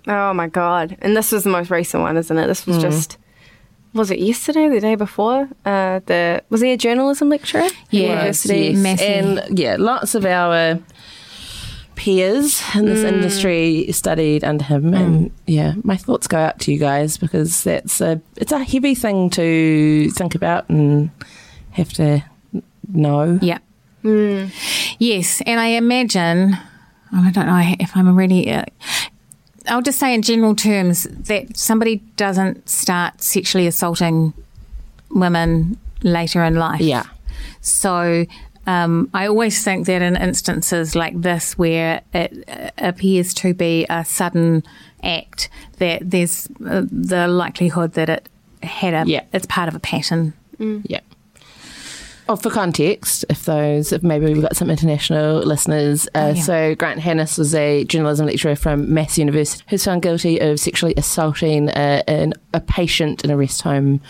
Oh my god. And this was the most recent one, isn't it? This was just was it yesterday the day before? Uh the was he a journalism lecturer? Yeah, University. yes. And yeah, lots of our peers in this industry studied under him and yeah, my thoughts go out to you guys because that's a it's a heavy thing to think about and have to know. Yeah. Yes, and I imagine, I don't know if I'm really. Uh, I'll just say in general terms that somebody doesn't start sexually assaulting women later in life. Yeah. So um, I always think that in instances like this, where it uh, appears to be a sudden act, that there's uh, the likelihood that it had a, Yeah. it's part of a pattern. Yeah. Oh, for context, if those, if maybe we've got some international listeners. Uh, yeah. So, Grant Hannis was a journalism lecturer from Massey University who's found guilty of sexually assaulting uh, an, a patient in a rest home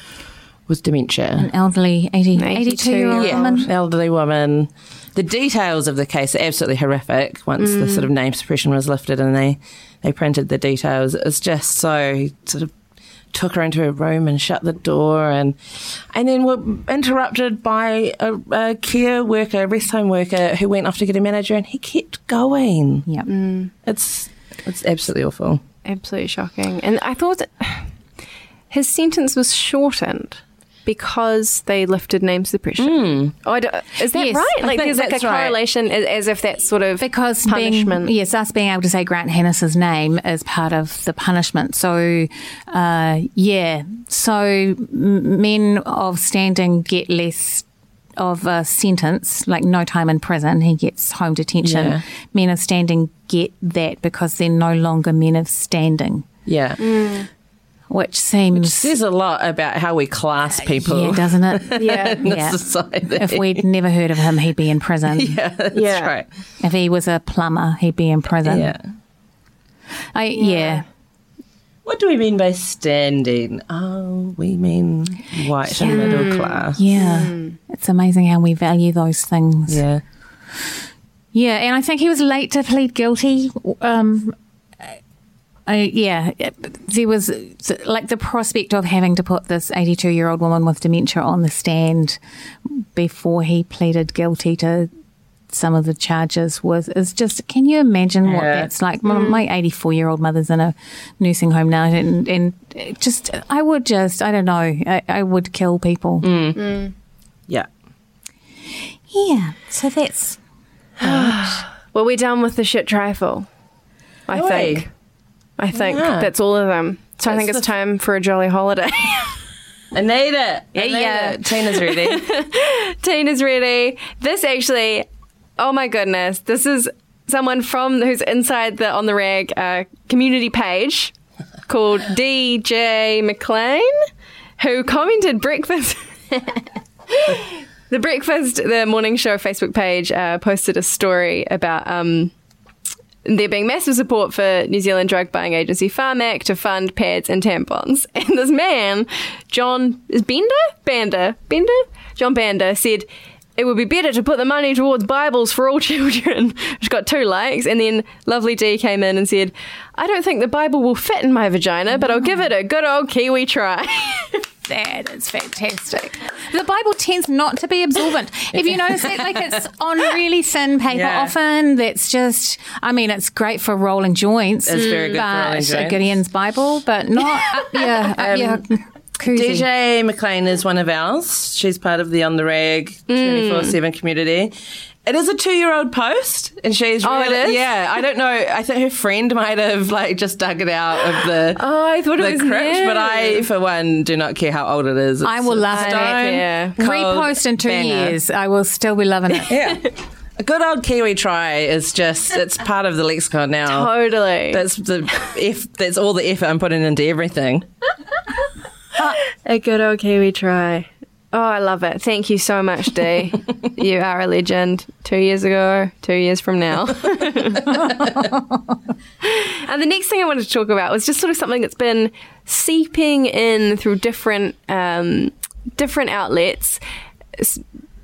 with dementia. An elderly 80, 82 year old Yeah. woman. elderly woman. The details of the case are absolutely horrific. Once the sort of name suppression was lifted and they they printed the details, it was just so sort of took her into her room and shut the door and and then were interrupted by a, a care worker, a rest home worker who went off to get a manager and he kept going. Yeah. Mm. It's it's absolutely awful. Absolutely shocking. And I thought his sentence was shortened because they lifted name suppression. Oh, is that Yes, right? Like there's like a that's right. correlation as, as if that's sort of Because punishment. being yes, us being able to say Grant Hannis's name is part of the punishment. So, uh, yeah, so men of standing get less of a sentence, like no time in prison. He gets home detention. Yeah. Men of standing get that because they're no longer men of standing, Yeah. Which seems Says a lot about how we class people yeah, doesn't it? yeah. in yeah. society. if we'd never heard of him, he'd be in prison. yeah, that's Yeah. right. If he was a plumber, he'd be in prison. Yeah. I, yeah. What do we mean by standing? Oh, we mean white and middle class. Yeah. It's amazing how we value those things. Yeah. Yeah, and I think he was late to plead guilty. Um, I, yeah, there was like the prospect of having to put this 82 year old woman with dementia on the stand before he pleaded guilty to some of the charges was is just can you imagine what that's like my- mm. my 84 year old mother's in a nursing home now and and just i would just i don't know i, I would kill people mm. Mm. Yeah. yeah so that's Well, we're done with the shit trifle. I Oi. think. I think Yeah. that's all of them. So I think it's time for a jolly holiday. I need it. I need Yeah. it. Tina's ready. Tina's ready. This actually, oh my goodness, this is someone from who's inside the on the rag uh, community page called DJ McLean, who commented breakfast. the breakfast, the morning show Facebook page uh, posted a story about. Um, there being massive support for New Zealand drug buying agency Pharmac to fund pads and tampons. And this man, John is Bender? Bander. Bender? John Bender said it would be better to put the money towards Bibles for all children, which got two likes. And then Lovely D came in and said, I don't think the Bible will fit in my vagina, but I'll give it a good old Kiwi try. that is fantastic. The Bible tends not to be absorbent. If you notice it, like it's on really thin paper Yeah. often. That's just, I mean, it's great for rolling joints. It's very good for mm. but rolling joints. A Gideon's Bible, but not up your, up um, your DJ McLean is one of ours. She's part of the On the Rag 24 7 community. It is a two year old post, and she's Oh, it really, is? yeah. I don't know. I think her friend might have like just dug it out of the Oh, I thought the it was crypt, but. I, for one, do not care how old it is. I will It's love it. Yeah. Repost in two years. I will still be loving it. Yeah. A good old Kiwi try is just, it's part of the lexicon now. Totally. That's the if that's all the effort I'm putting into everything. A good old Kiwi try. Oh, I love it. Thank you so much, Dee. you are a legend. Two years ago, two years from now. and the next thing I wanted to talk about was just sort of something that's been seeping in through different um, different outlets.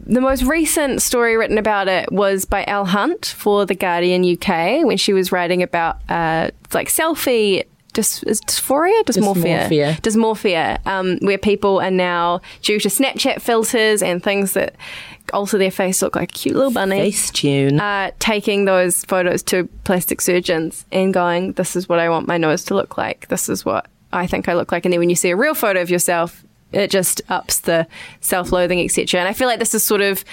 The most recent story written about it was by Elle Hunt for The Guardian UK when she was writing about uh, like selfie dys- is dysphoria, dysmorphia, Dysmorphia. dysmorphia, um, where people are now due to Snapchat filters and things that alter their face look like a cute little bunny. Facetune. Uh, taking those photos to plastic surgeons and going, "This is what I want my nose to look like. This is what I think I look like." And then when you see a real photo of yourself, it just ups the self-loathing, etc. And I feel like this is sort of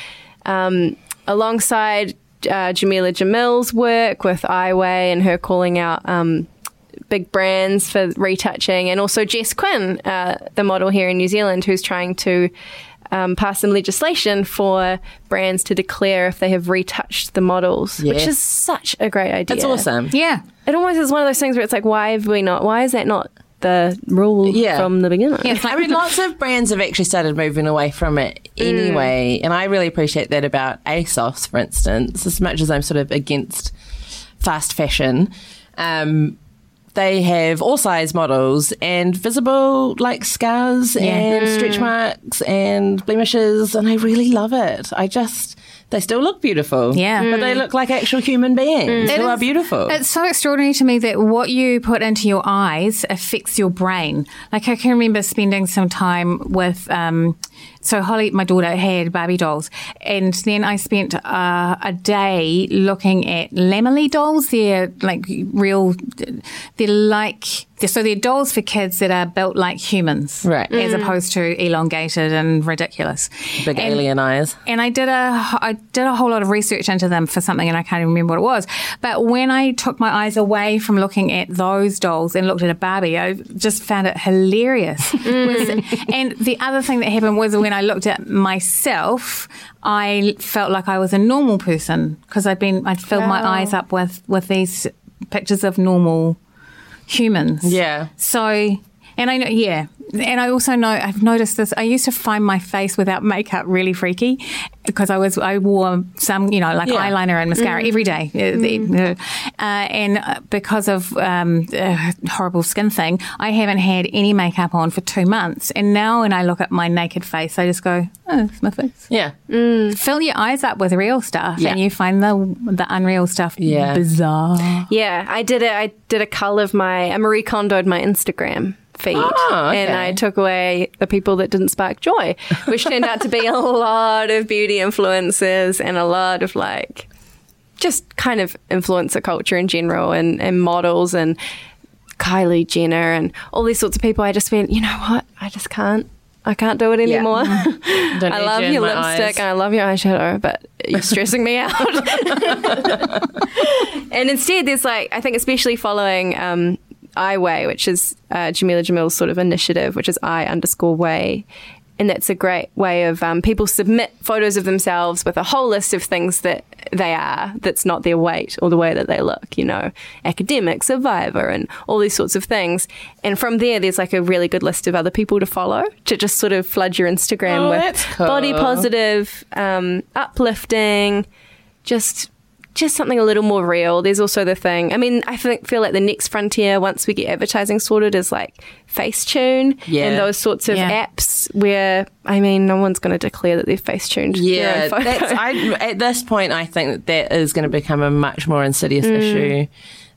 um, alongside uh, Jamila Jamil's work with I Weigh and her calling out. Um, big brands for retouching, and also Jess Quinn, uh, the model here in New Zealand, who's trying to um, pass some legislation for brands to declare if they have retouched the models, which is such a great idea. That's awesome. Yeah. It almost is one of those things where it's like, why have we not? Why is that not the rule Yeah. from the beginning? Yeah, like I mean, lots of brands have actually started moving away from it anyway, and I really appreciate that about ASOS, for instance. As much as I'm sort of against fast fashion, um, they have all size models and visible like scars and hmm. stretch marks and blemishes, and I really love it. I just. They still look beautiful. Yeah. But they hmm. look like actual human beings hmm. It who are beautiful. It's so extraordinary to me that what you put into your eyes affects your brain. Like I can remember spending some time with, um, so Holly, my daughter, had Barbie dolls, and then I spent uh, a day looking at Lammily dolls. They're like real. They're like. So they're dolls for kids that are built like humans, Right. As mm. opposed to elongated and ridiculous. Big And- alien eyes. and I did a I did a whole lot of research into them for something, and I can't even remember what it was. But when I took my eyes away from looking at those dolls and looked at a Barbie, I just found it hilarious. Mm. Was- and the other thing that happened was when I looked at myself, I felt like I was a normal person because I'd been I'd filled my eyes up with with these pictures of normal humans. Yeah. So, and I know, yeah. And I also know, I've noticed this. I used to find my face without makeup really freaky because I was, I wore some, you know, like Yeah. eyeliner and mascara every day. Uh, the- Uh, and uh, because of um, a horrible skin thing, I haven't had any makeup on for two months. And now when I look at my naked face, I just go, oh, it's my face. Yeah. Fill your eyes up with real stuff Yeah. and you find the, the unreal stuff Yeah. bizarre. Yeah, I did it. I did a cull of my, I Marie Kondoed my Instagram feed. Oh, okay. And I took away the people that didn't spark joy, which turned out to be a lot of beauty influencers and a lot of like, just kind of influencer culture in general and, and models and Kylie Jenner and all these sorts of people. I just went, you know what? I just can't. I can't do it anymore. Don't I love your lipstick eyes. and I love your eyeshadow, but you're stressing me out. and instead, there's like, I think, especially following um, I Weigh, which is uh, Jamila Jamil's sort of initiative, which is I underscore way. And that's a great way of um, people submit photos of themselves with a whole list of things that they are, that's not their weight or the way that they look, you know, academic, survivor, and all these sorts of things. And from there, there's like a really good list of other people to follow to just sort of flood your Instagram Oh, with cool. body positive, um, uplifting, just just something a little more real. There's also the thing. I mean, I think, feel like the next frontier once we get advertising sorted is like Facetune Yeah. and those sorts of Yeah. apps where I mean, no one's going to declare that they've Facetuned. their Yeah, own photo. that's, I, at this point, I think that that is going to become a much more insidious Mm. issue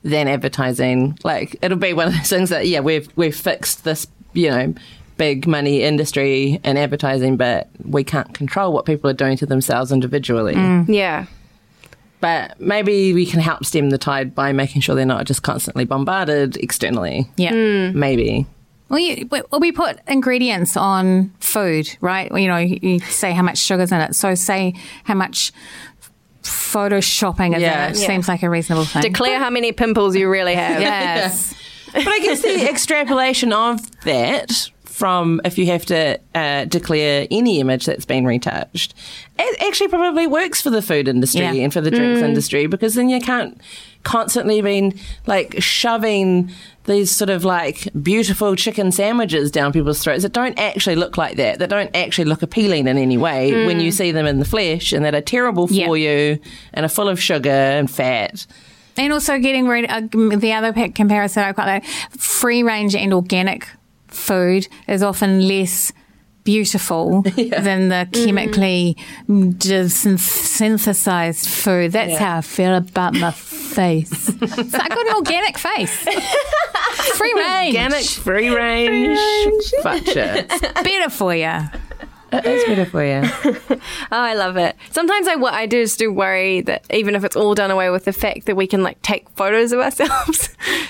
than advertising. Like, it'll be one of those things that, yeah, we've we've fixed this, you know, big money industry and advertising, but we can't control what people are doing to themselves individually. Yeah. But maybe we can help stem the tide by making sure they're not just constantly bombarded externally. Yeah. Maybe. Well, you, well, we put ingredients on food, right? You know, you you say how much sugar's in it. So say how much photoshopping is Yeah. in it. Yeah. Seems like a reasonable thing. Declare how many pimples you really have. yes. But I guess the extrapolation of that from if you have to uh, declare any image that's been retouched, it actually probably works for the food industry Yeah. and for the drinks mm. industry because then you can't constantly been like shoving these sort of like beautiful chicken sandwiches down people's throats that don't actually look like that, that don't actually look appealing in any way when you mm. see them in the flesh and that are terrible for you and are full of sugar and fat. And also getting rid uh, of the other comparison I quite like free range and organic food is often less beautiful than the chemically mm-hmm. dis- synthesized food. That's how I feel about my face. so I got an organic face. free range. Organic, free range, Gotcha. Better for you. It's better for you. Oh, I love it. Sometimes I, wo- I do just do worry that even if it's all done away with the fact that we can like take photos of ourselves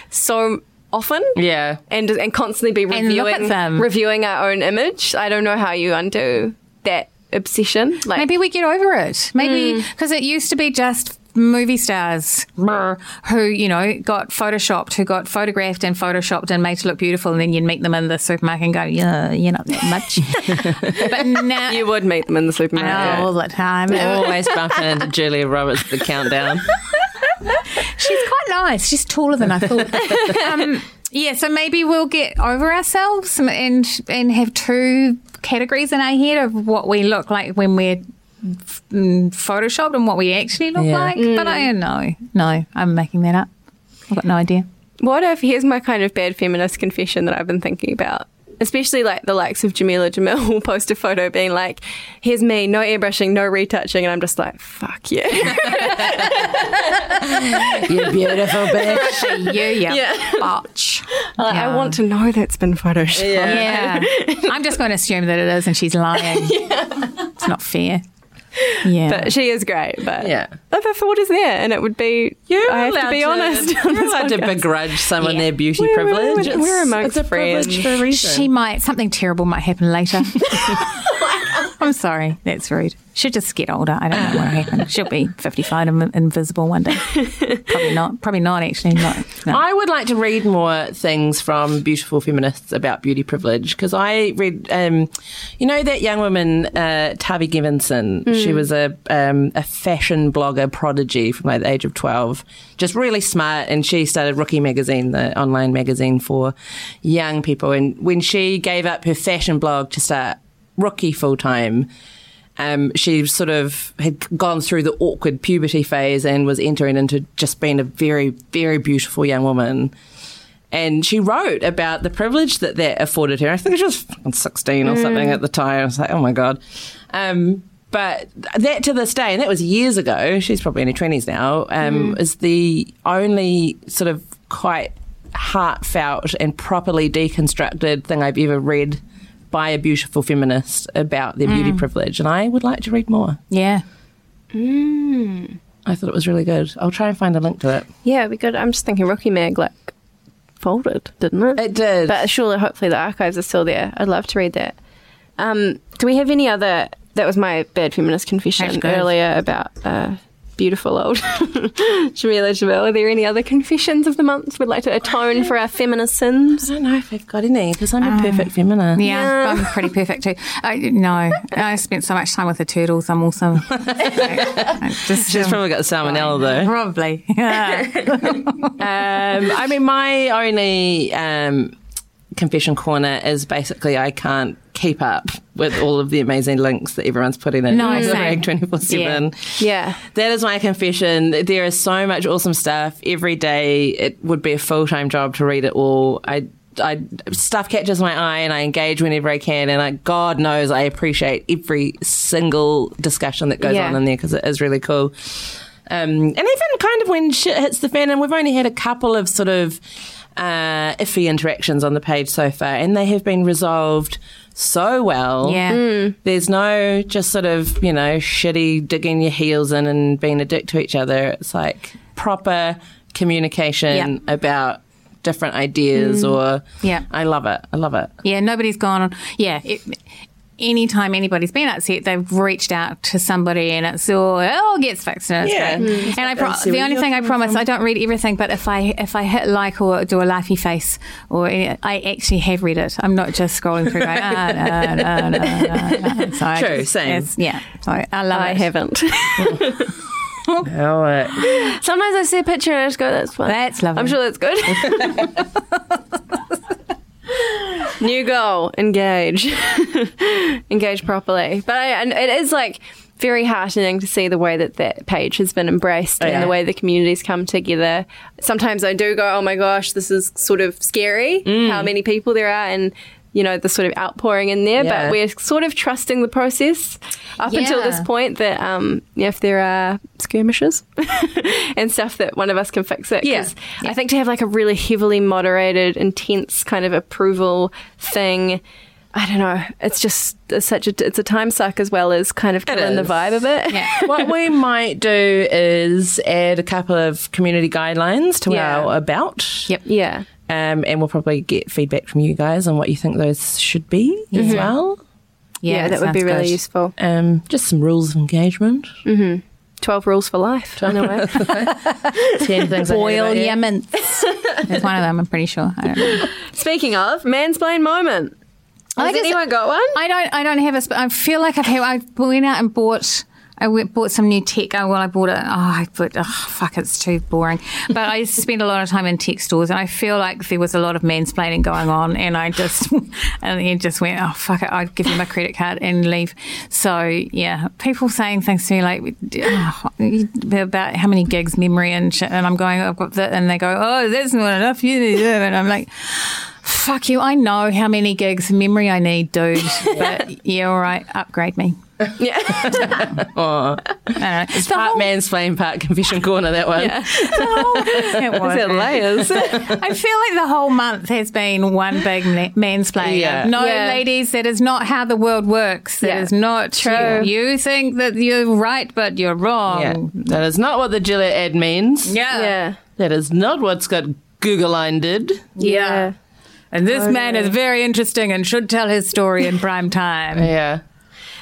so often Yeah. and and constantly be And look at reviewing them. reviewing our own image. I don't know how you undo that obsession. Like Maybe we get over it. Maybe hmm. because it used to be just movie stars who you know got photoshopped, who got photographed and photoshopped and made to look beautiful, and then you'd meet them in the supermarket and go, "Yeah, you're not that much." but now you would meet them in the supermarket. know all the time. Always bumping into Julia Roberts the countdown. She's quite nice. She's taller than I thought. um, yeah, so maybe we'll get over ourselves and and have two categories in our head of what we look like when we're mm, photoshopped and what we actually look Yeah. like. But I don't know. No, I'm making that up. I've got no idea. What if here's my kind of bad feminist confession that I've been thinking about? Especially like the likes of Jamila Jamil will post a photo being like, here's me, no airbrushing, no retouching, and I'm just like, fuck you. You beautiful bitch. You, you Yeah. botch. Like, I want to know that's been photoshopped. Yeah. I'm just going to assume that it is and she's lying. yeah. It's not fair. Yeah. But she is great, but Yeah. Other thought is there, and it would be. You're I have to allowed be honest. on You're this allowed to begrudge someone Yeah. their beauty We're- privilege. we're- we're amongst it's a privilege friends. for a reason. she might, something terrible might happen later. I'm sorry. That's rude. She'll just get older. I don't know what will happen. She'll be 55 and invisible one day. Probably not. Probably not, actually. Not, no. I would like to read more things from beautiful feminists about beauty privilege because I read, um, you know, that young woman, uh, Tavi Gevinson. She was a um, a fashion blogger prodigy from like the age of twelve, just really smart, and she started Rookie magazine, the online magazine for young people. And when she gave up her fashion blog to start Rookie full time. Um, she sort of had gone through the awkward puberty phase and was entering into just being a very, very beautiful young woman. And she wrote about the privilege that that afforded her. I think she was 16 or something at the time. I was like, oh my God. Um, but that to this day, and that was years ago, she's probably in her 20s now, um, is the only sort of quite heartfelt and properly deconstructed thing I've ever read by a beautiful feminist about their beauty privilege. And I would like to read more. yeah. I thought it was really good. I'll try and find a link to it. Yeah, it'd be good. I'm just thinking Rookie Mag like folded, didn't it? It did. But surely, hopefully, the archives are still there. I'd love to read that. Um, do we have any other? That was my bad feminist confession earlier about uh, beautiful old Jamila Jamil. Are there any other confessions of the month we'd like to atone for our feminist sins? I don't know if I've got any because I'm a perfect feminist. Yeah, I'm pretty perfect too. I, no, I spent so much time with the turtles. I'm also I just, She's probably got salmonella though. probably. Yeah. Um, I mean, my only um, confession corner is basically I can't keep up with all of the amazing links that everyone's putting in. No, on rag 24 7. Yeah. That is my confession. There is so much awesome stuff every day. It would be a full time job to read it all. I, I stuff catches my eye and I engage whenever I can. And I, God knows I appreciate every single discussion that goes Yeah. on in there because it is really cool. Um, and even kind of when shit hits the fan, and we've only had a couple of sort of uh, iffy interactions on the page so far, and they have been resolved so well. Yeah. Mm. There's no just sort of, you know, shitty digging your heels in and being a dick to each other. It's like proper communication Yeah. about different ideas mm. or Yeah. I love it. I love it. Yeah, nobody's gone on. Yeah, it, anytime anybody's been upset, they've reached out to somebody, and it's all it all gets fixed. And, it's Yeah. great. Mm. and I pro- the only thing I promise, from. I don't read everything, but if I if I hit like or do a laughy face, or any, I actually have read it. I'm not just scrolling through going ah no no no no. no. So True, just- same. Yeah, so I love I it. haven't. Oh, Sometimes I see a picture and I just go, that's fun. That's lovely. I'm sure that's good. New goal, engage. engage properly. But I, and it is like very heartening to see the way that that page has been embraced Oh, and the way the communities come together. Sometimes I do go, oh my gosh, this is sort of scary Mm. how many people there are and you know the sort of outpouring in there Yeah. but we're sort of trusting the process up until this point that um, if there are skirmishes and stuff that one of us can fix it 'Cause Yeah. I think to have like a really heavily moderated, intense kind of approval thing. I don't know. It's just it's such a it's a time suck as well as kind of killing the vibe of it. Yeah. what we might do is add a couple of community guidelines to Yeah. our about. Yep. Yeah. Um, and we'll probably get feedback from you guys on what you think those should be as well. Yeah, that would be really good. useful. Um, just some rules of engagement. Twelve rules for life. In a way. Ten things. I hate Boil about you. your mints. There's one of them. I'm pretty sure. I don't know. Speaking of mansplain moment, I has guess- anyone got one? I don't. I don't have a. sp- I feel like I've. Had, I went out and bought. I went, bought some new tech. Oh, well, I bought it. Oh, I put. Oh, fuck, it's too boring. But I spend a lot of time in tech stores, and I feel like there was a lot of mansplaining going on, and I just and then just went, oh fuck it, I'd give you my credit card and leave. So yeah, people saying things to me like oh, about how many gigs memory and shit, and I'm going, I've got that, and they go, oh, that's not enough. You need and I'm like. Fuck you! I know how many gigs of memory I need, dude. But yeah, all right, upgrade me. Yeah. Oh, I don't know. The part whole- mansplain, part confession corner. That one. it was. Is it layers? I feel like the whole month has been one big ma- mansplaining. Yeah. No, Yeah. ladies, that is not how the world works. That is Yeah. not True. You. you think that you're right, but you're wrong. Yeah. That is not what the Gillette ad means. Yeah. yeah. That is not what Scott Kuggeleijn did. Yeah. And this man is very interesting and should tell his story in prime time. Yeah.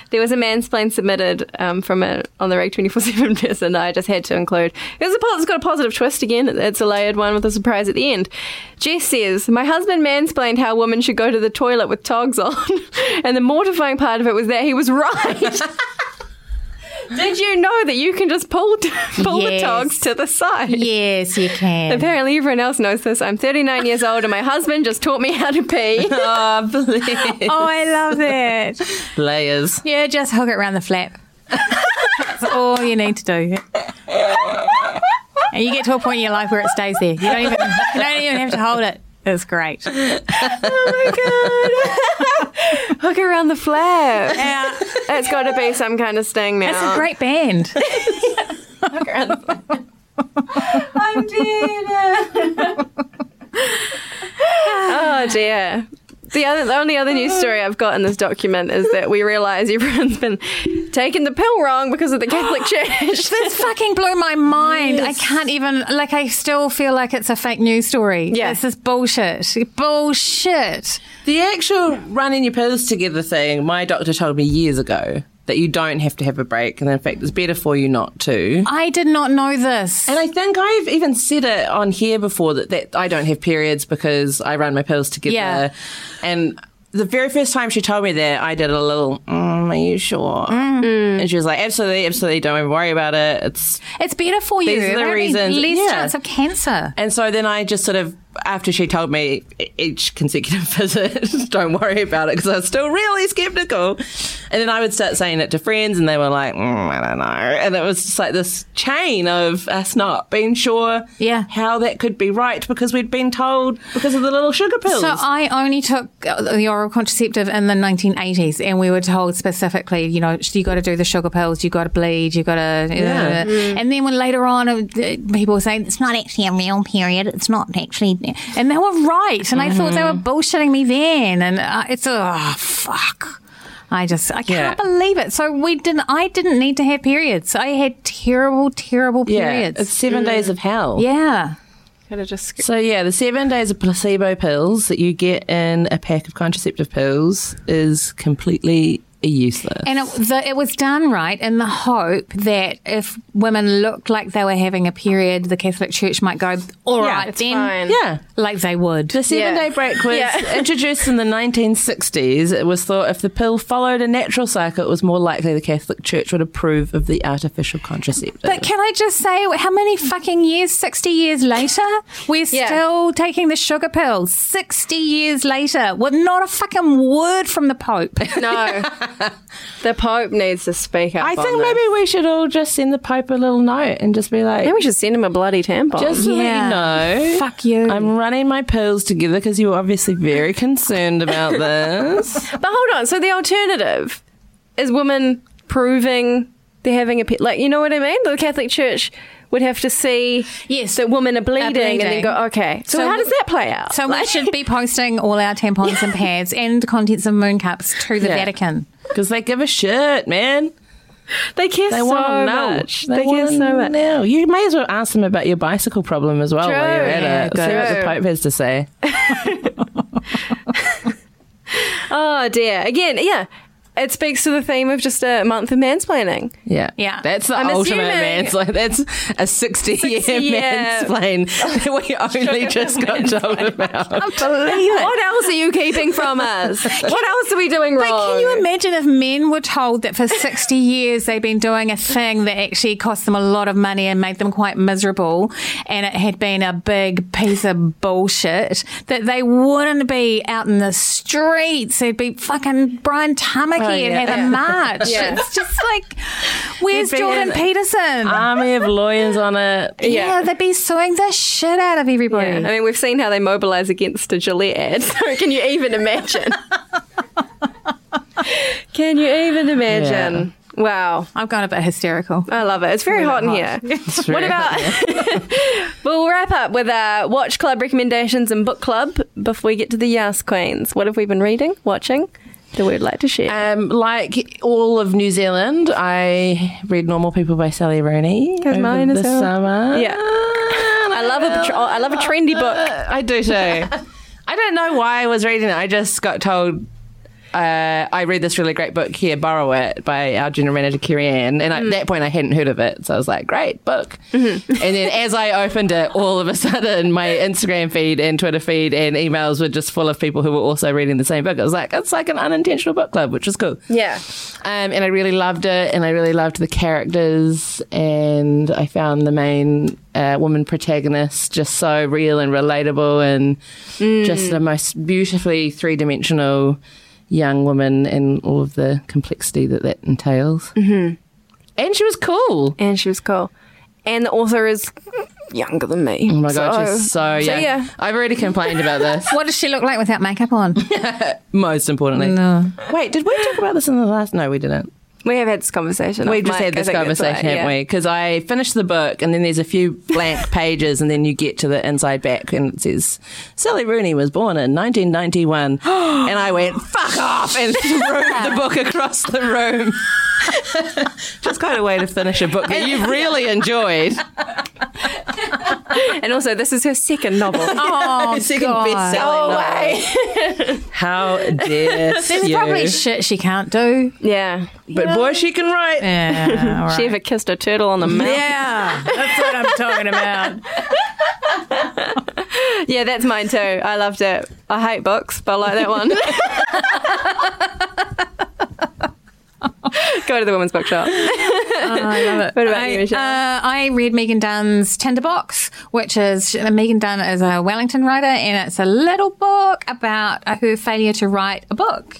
There was a mansplain submitted um, from a on the Rag twenty four seven person that I just had to include. It was a, it's got a positive twist again. It's a layered one with a surprise at the end. Jess says, "My husband mansplained how women should go to the toilet with togs on, and the mortifying part of it was that he was right." Did you know that you can just pull pull the Yes. togs to the side? Yes, you can. Apparently, everyone else knows this. I'm 39 years old, and my husband just taught me how to pee. Oh, please. Oh, I love it. Layers. Yeah, just hook it around the flap. That's all you need to do. And you get to a point in your life where it stays there. You don't even you don't even have to hold it. It's great. Oh my god! Hook around the flap. Yeah, It's got to be some kind of sting now. it's a oh. great band. Hook around the flap. I'm dead. oh dear. The, other, the only other news story I've got in this document is that we realise everyone's been taking the pill wrong because of the Catholic Church. This fucking blew my mind. I can't even like. I still feel like it's a fake news story. Yeah. this is bullshit. Bullshit. The actual running your pills together thing, my doctor told me years ago that you don't have to have a break, and in fact, it's better for you not to. I did not know this. And I think I've even said it on here before that, that I don't have periods because I run my pills together. Yeah. And the very first time she told me that, I did a little, mm, are you sure? And she was like, absolutely, absolutely, don't even worry about it. It's It's better for you. These are the reasons- Less yeah. chance of cancer. And so then I just sort of, after she told me each consecutive visit, don't worry about it because I was still really skeptical. And then I would start saying it to friends and they were like, mm, I don't know. And it was just like this chain of us not being sure Yeah. how that could be right because we'd been told because of the little sugar pills. So I only took uh, the oral contraceptive in the 1980s, and we were told specifically you know, you got to do the sugar pills, you got to bleed, you got to. Yeah. And then when later on, uh, people were saying it's not actually a real period, it's not actually, and they were right, and I thought they were bullshitting me then, and uh, it's oh fuck. I just I can't Yeah. believe it. So we didn't. I didn't need to have periods. I had terrible, terrible Yeah, periods. it's seven days of hell. yeah. Could have just. So yeah, the seven days of placebo pills that you get in a pack of contraceptive pills is completely useless. And it, the, it was done right in the hope that if women looked like they were having a period, the Catholic Church might go, all Yeah, right, then, fine. yeah. like they would. The seven Yeah. day break was Yeah. introduced in the 1960s. It was thought if the pill followed a natural cycle, it was more likely the Catholic Church would approve of the artificial contraceptive. But can I just say, how many fucking years, 60 years later, we're Yeah. still taking the sugar pill? 60 years later, with not a fucking word from the Pope. No. the Pope needs to speak up. I think this. maybe we should all just send the Pope a little note and just be like, Maybe we should send him a bloody tampon. just to Yeah. let you know. Fuck you. I'm running my pills together because you're obviously very concerned about this. But hold on. So the alternative is women proving they're having a pet. Like, you know what I mean? The Catholic Church would have to see Yes. that women are bleeding, and then go, okay. So, So- how does that play out? So we should be posting all our tampons and pads and contents of moon cups to the Yeah. Vatican. Because they give a shit, man. they care They so want to know. much. They, care wanna so much. know. You may as well ask them about your bicycle problem as well while you're at Yeah, it. See what the. Pope has to say. Oh dear. Again, yeah. It speaks to the theme of just a month of mansplaining. Yeah. Yeah. That's the I'm ultimate assuming- mansplain. That's a 60 year 60 year- mansplain that we only just got told about. it. What else are you keeping from us? what else are we doing wrong? But can you imagine if men were told that for 60 years they've been doing a thing that actually cost them a lot of money and made them quite miserable and it had been a big piece of bullshit, that they wouldn't be out in the streets. They'd be fucking Brian Tamaki Oh, and yeah. have a march. Yeah. It's just like, where's Jordan an Peterson? Army of lawyers on it. yeah. they'd be suing the shit out of everybody. Yeah. I mean, we've seen how they mobilise against a Gillette ad. So can you even imagine? can you even imagine? Wow. I've gone a bit hysterical. I love it. It's very hot in here. It's What very about? we'll wrap up with our watch club recommendations and book club before we get to the Yas Queens. What have we been reading, watching that we'd like to share? Um, like all of New Zealand, I read Normal People by Sally Rooney Goes over mine the well. summer. Yeah. I love a tr- I love a trendy book. I do too. I don't know why I was reading it. I just got told. Uh, I read this really great book here, Borrow It, by our general manager, Kerry Ann. And at that point, I hadn't heard of it. So I was like, great book. And then as I opened it, all of a sudden, my Instagram feed and Twitter feed and emails were just full of people who were also reading the same book. I was like, it's like an unintentional book club, which is cool. Yeah. Um, and I really loved it, and I really loved the characters, and I found the main uh, woman protagonist just so real and relatable, and just the most beautifully three dimensional young woman, and all of the complexity that that entails. Mm-hmm. And she was cool. And she was cool. And the author is younger than me. Oh my god, she's so young. yeah. I've already complained about this. What does she look like without makeup on? Most importantly, no. wait, did we talk about this in the last? No, we didn't. We have had this conversation. We've just mic, had this conversation, right, haven't we? Because I finished the book, and then there's a few blank pages, and then you get to the inside back, and it says Sally Rooney was born in 1991, and I went fuck off and threw the book across the room. Just kind of way to finish a book that you've really enjoyed. And also, this is her second novel. Oh, Second God. best-selling novel. How dare There's you? probably shit she can't do. yeah. but boy, she can write. Yeah, all right. She ever kissed a turtle on the mouth? yeah, that's what I'm talking about. Yeah, that's mine too. I loved it. I hate books, but I like that one. Go to the women's bookshop. I love it. What about I, you, Michele? Uh, I read Megan Dunn's Tinderbox, which is Megan Dunn is a Wellington writer, and it's a little book about her failure to write a book,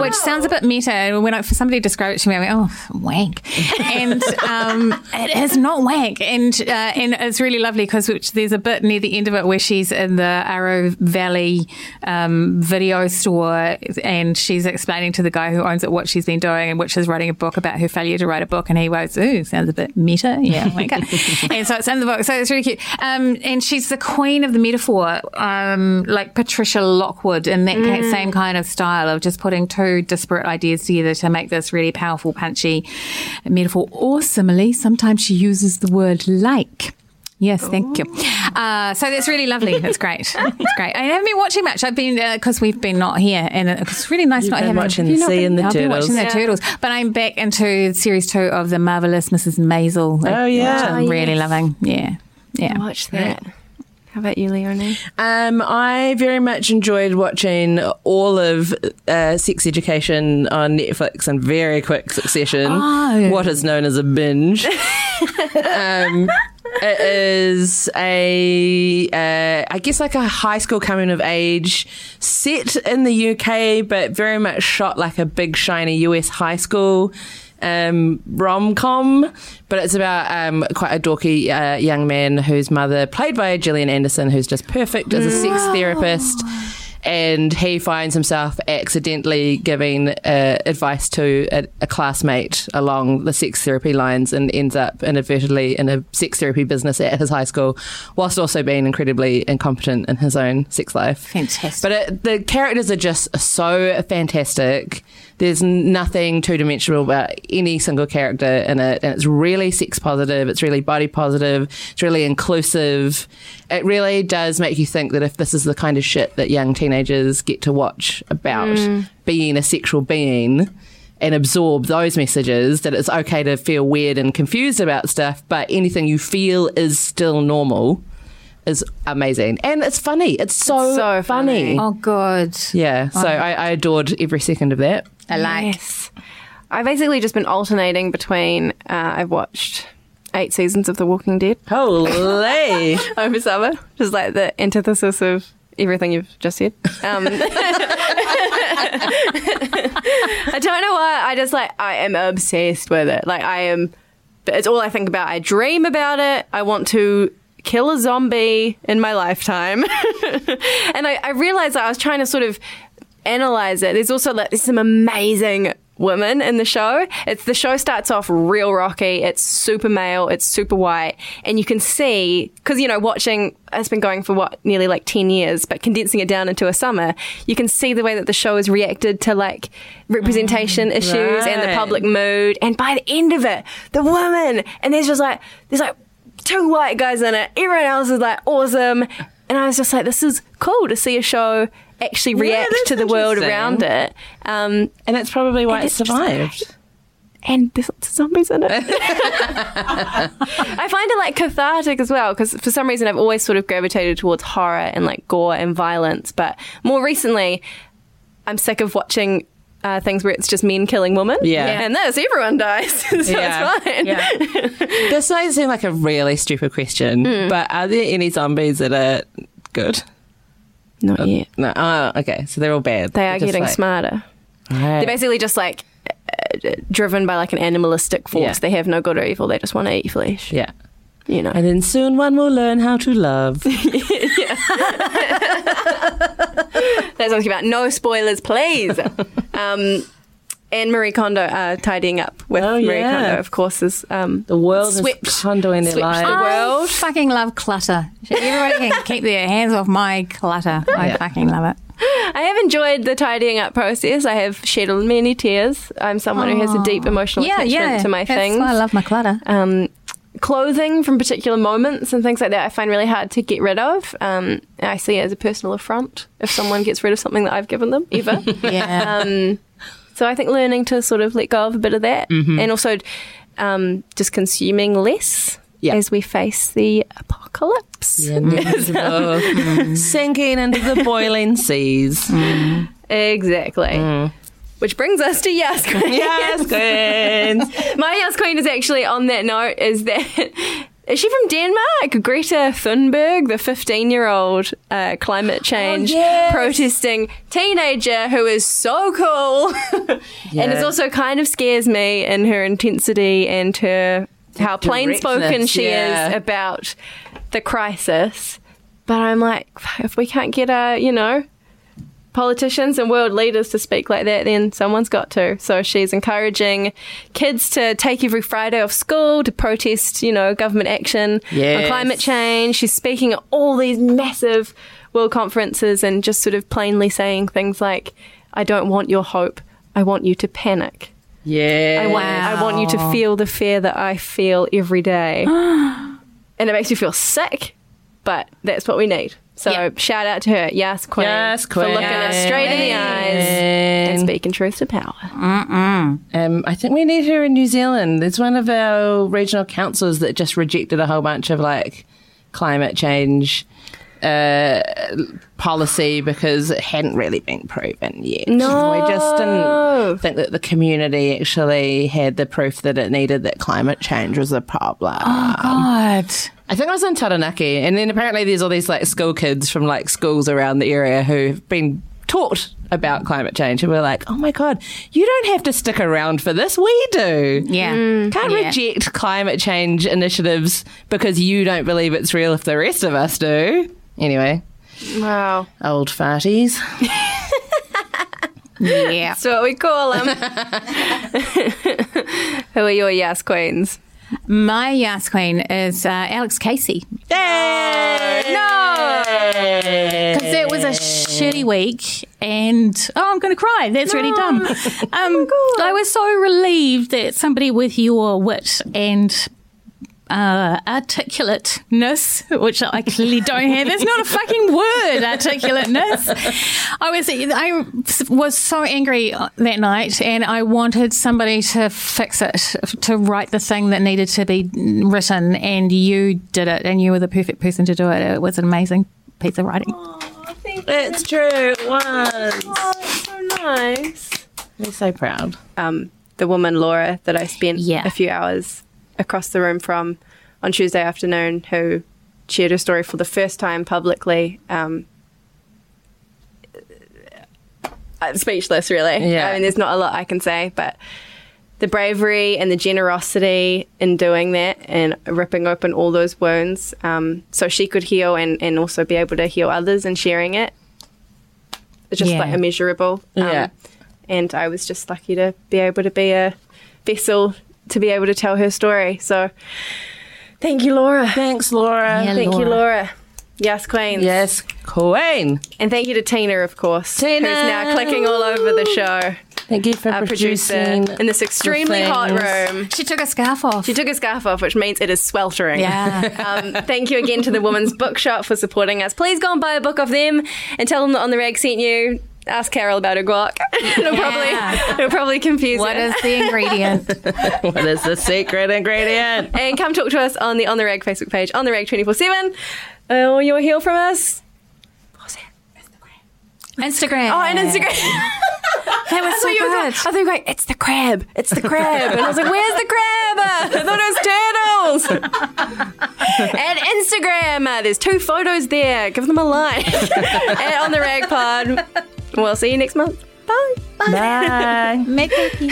which sounds a bit meta. When I, for somebody described it to me, I went, "Oh, wank," and um, it is not wank, and uh, and it's really lovely because there's a bit near the end of it where she's in the Arrow Valley um, video store, and she's explaining to the guy who owns it what she's been doing, and which is writing a book about her failure to write a book, and he goes, "Ooh, sounds a bit meta, yeah." wanker." and so it's in the book, so it's really cute. Um, and she's the queen of the metaphor, um, like Patricia Lockwood, in that ki- same kind of style of just putting two disparate ideas together to make this really powerful, punchy metaphor. Or simile, sometimes she uses the word like. Yes, thank you. Uh, so that's really lovely. That's great. It's great. I haven't been watching much. I've been because we've been not here, and it's really nice You've not been having. watching Have you not Sea been- and the I've been watching the Turtles. turtles, but I'm back into series two of the marvelous Mrs. Maisel. Oh, yeah. which I'm Oh, really yes. loving. Yeah, yeah. Watch that. How about you, Leonie? Um, I very much enjoyed watching all of uh, Sex Education on Netflix in very quick succession. Oh. What is known as a binge. um, it is a, uh, I guess, like a high school coming of age set in the UK, but very much shot like a big, shiny US high school um, rom com, but it's about um, quite a dorky uh, young man whose mother, played by Gillian Anderson, who's just perfect as a sex therapist. And he finds himself accidentally giving uh, advice to a, a classmate along the sex therapy lines and ends up inadvertently in a sex therapy business at his high school, whilst also being incredibly incompetent in his own sex life. Fantastic. But it, the characters are just so fantastic. There's nothing two dimensional about any single character in it, and it's really sex positive. It's really body positive. It's really inclusive. It really does make you think that if this is the kind of shit that young teenagers get to watch about mm. being a sexual being and absorb those messages, that it's okay to feel weird and confused about stuff, but anything you feel is still normal. Is amazing and it's funny. It's so, so funny. oh, good. yeah, so oh. I, I adored every second of that. I like. Yes. I've basically just been alternating between. Uh, I've watched eight seasons of The Walking Dead Holy! over summer, just like the antithesis of everything you've just said. Um, I don't know why. I just like I am obsessed with it. Like I am. It's all I think about. I dream about it. I want to kill a zombie in my lifetime. and I, I realized that I was trying to sort of analyze it. There's also like there's some amazing women in the show. It's the show starts off real rocky. It's super male. It's super white, and you can see because you know watching. It's been going for what nearly like ten years, but condensing it down into a summer, you can see the way that the show has reacted to like representation mm, issues and the public mood. And by the end of it, the woman and there's just like there's like two white guys in it. Everyone else is like awesome. And I was just like, this is cool to see a show actually react that's to the world around it. Um, and that's probably why it just survived. and there's lots of zombies in it. I find it like cathartic as well because for some reason I've always sort of gravitated towards horror and like gore and violence. But more recently, I'm sick of watching. Uh, things where it's just men killing women. Yeah. Yeah. And this, everyone dies. so Yeah. it's fine. Yeah. This might seem like a really stupid question, but are there any zombies that are good? Not yet. No. Oh, okay. So they're all bad. They are getting like- smarter. Right. They're basically just like uh, driven by like an animalistic force. Yeah. They have no good or evil. They just want to eat flesh. yeah. You know. And then soon one will learn how to love. That's what I'm about. No spoilers, please. um, and Marie Kondo uh, tidying up with Oh, Marie yeah. Kondo, of course, is um, The world Swept- is condoing their lives. the world. I fucking love clutter. Everybody can keep their hands off my clutter. I Yeah. fucking love it. I have enjoyed the tidying up process. I have shed many tears. I'm someone who has a deep emotional Yeah, attachment yeah. to my things. That's things. why I love my clutter. um, clothing from particular moments and things like that I find really hard to get rid of. Um, I see it as a personal affront if someone gets rid of something that I've given them, ever. Yeah. um, so I think learning to sort of let go of a bit of that mm-hmm. and also um, just consuming less Yeah. as we face the apocalypse. The inevitable mm. sinking into the boiling seas. Mm. Exactly. Mm. Which brings us to Yas Queen. Yes, queens. My Yas Queen is actually on that note is that. Is she from Denmark? Greta Thunberg, the 15 year old uh, climate change yes. protesting teenager who is so cool. and it also kind of scares me in her intensity and her how plain spoken she yeah. is about the crisis. But I'm like, if we can't get our, you know, politicians and world leaders to speak like that, then someone's got to. So she's encouraging kids to take every Friday off school to protest, you know, government action on climate change. She's speaking at all these massive world conferences and just sort of plainly saying things like, I don't want your hope. I want you to panic. Yeah. I want, I want you to feel the fear that I feel every day. and it makes you feel sick, but that's what we need. So shout out to her. Yes, Queen. Yes, Queen. For looking us straight in the eyes and speaking truth to power. um, I think we need her in New Zealand. There's one of our regional councils that just rejected a whole bunch of like climate change uh, policy because it hadn't really been proven yet. No. We just didn't think that the community actually had the proof that it needed that climate change was a problem. God. I think I was in Taranaki, and then apparently there's all these like school kids from like schools around the area who've been taught about climate change, and we're like, oh my god, you don't have to stick around for this. We do. Yeah. Mm. Mm. Can't Yeah. reject climate change initiatives because you don't believe it's real if the rest of us do. Anyway, Wow. old farties. Yeah. That's what we call them. Who are your yes queens? My Yas Queen is uh, Alex Casey. No! Because it was a shitty week, and oh, I'm going to cry. That's really dumb. Um, I was so relieved that somebody with your wit and uh, articulateness, which I clearly don't have. It's not a fucking word, articulateness. I was I was so angry that night, and I wanted somebody to fix it, to write the thing that needed to be written, and you did it, and you were the perfect person to do it. It was an amazing piece of writing. It's true. It was. So nice. We're so proud. um, the woman Laura that I spent Yeah. a few hours across the room from on Tuesday afternoon, who shared her story for the first time publicly. Um, speechless, really. Yeah. I mean, there's not a lot I can say, but the bravery and the generosity in doing that and ripping open all those wounds um, so she could heal and, and also be able to heal others and sharing it. It's just Yeah. like immeasurable. Um, Yeah. and I was just lucky to be able to be a vessel to be able to tell her story. So thank you, Laura. Thanks, Laura. Yeah, Thank you, Laura. Laura. Yes, Queens. Yes, Queen. And thank you to Tina, of course, Tina. who's now clicking all over the show. Thank you for Our producer producing in this extremely hot room. She took a scarf off. She took a scarf off, which means it is sweltering. yeah. Um, thank you again to the Women's Bookshop for supporting us. Please go and buy a book of them and tell them that On the Rag sent you. Ask Carol about her guac. it'll Yeah. probably it'll probably confuse what her. is the ingredient? what is the secret ingredient? and come talk to us on the On the Rag Facebook page, On the Rag 24 7. Uh, or you'll hear from us. Instagram. Instagram. Oh, and Instagram. That was so I you were going- good. I thought you were going, it's the crab. It's the crab. And I was like, where's the crab? I thought it was turtles. and Instagram. There's two photos there. Give them a like. and on the Rag Pod. We'll see you next month. Bye. Bye. Make cookie.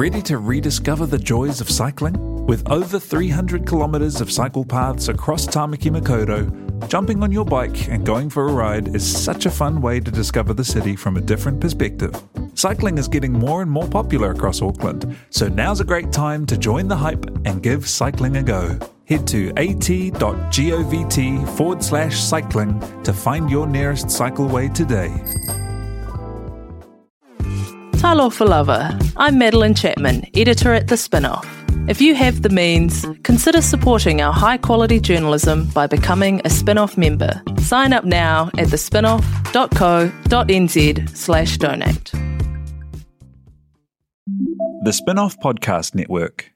Ready to rediscover the joys of cycling? With over 300 kilometres of cycle paths across Tamaki Makaurau, jumping on your bike and going for a ride is such a fun way to discover the city from a different perspective. Cycling is getting more and more popular across Auckland, so now's a great time to join the hype and give cycling a go. Head to at.govt forward slash cycling to find your nearest cycleway today. Talofa lava. I'm Madeleine Chapman, editor at The Spinoff. If you have the means, consider supporting our high quality journalism by becoming a Spinoff member. Sign up now at thespinoff.co.nz slash donate. The Spinoff Podcast Network.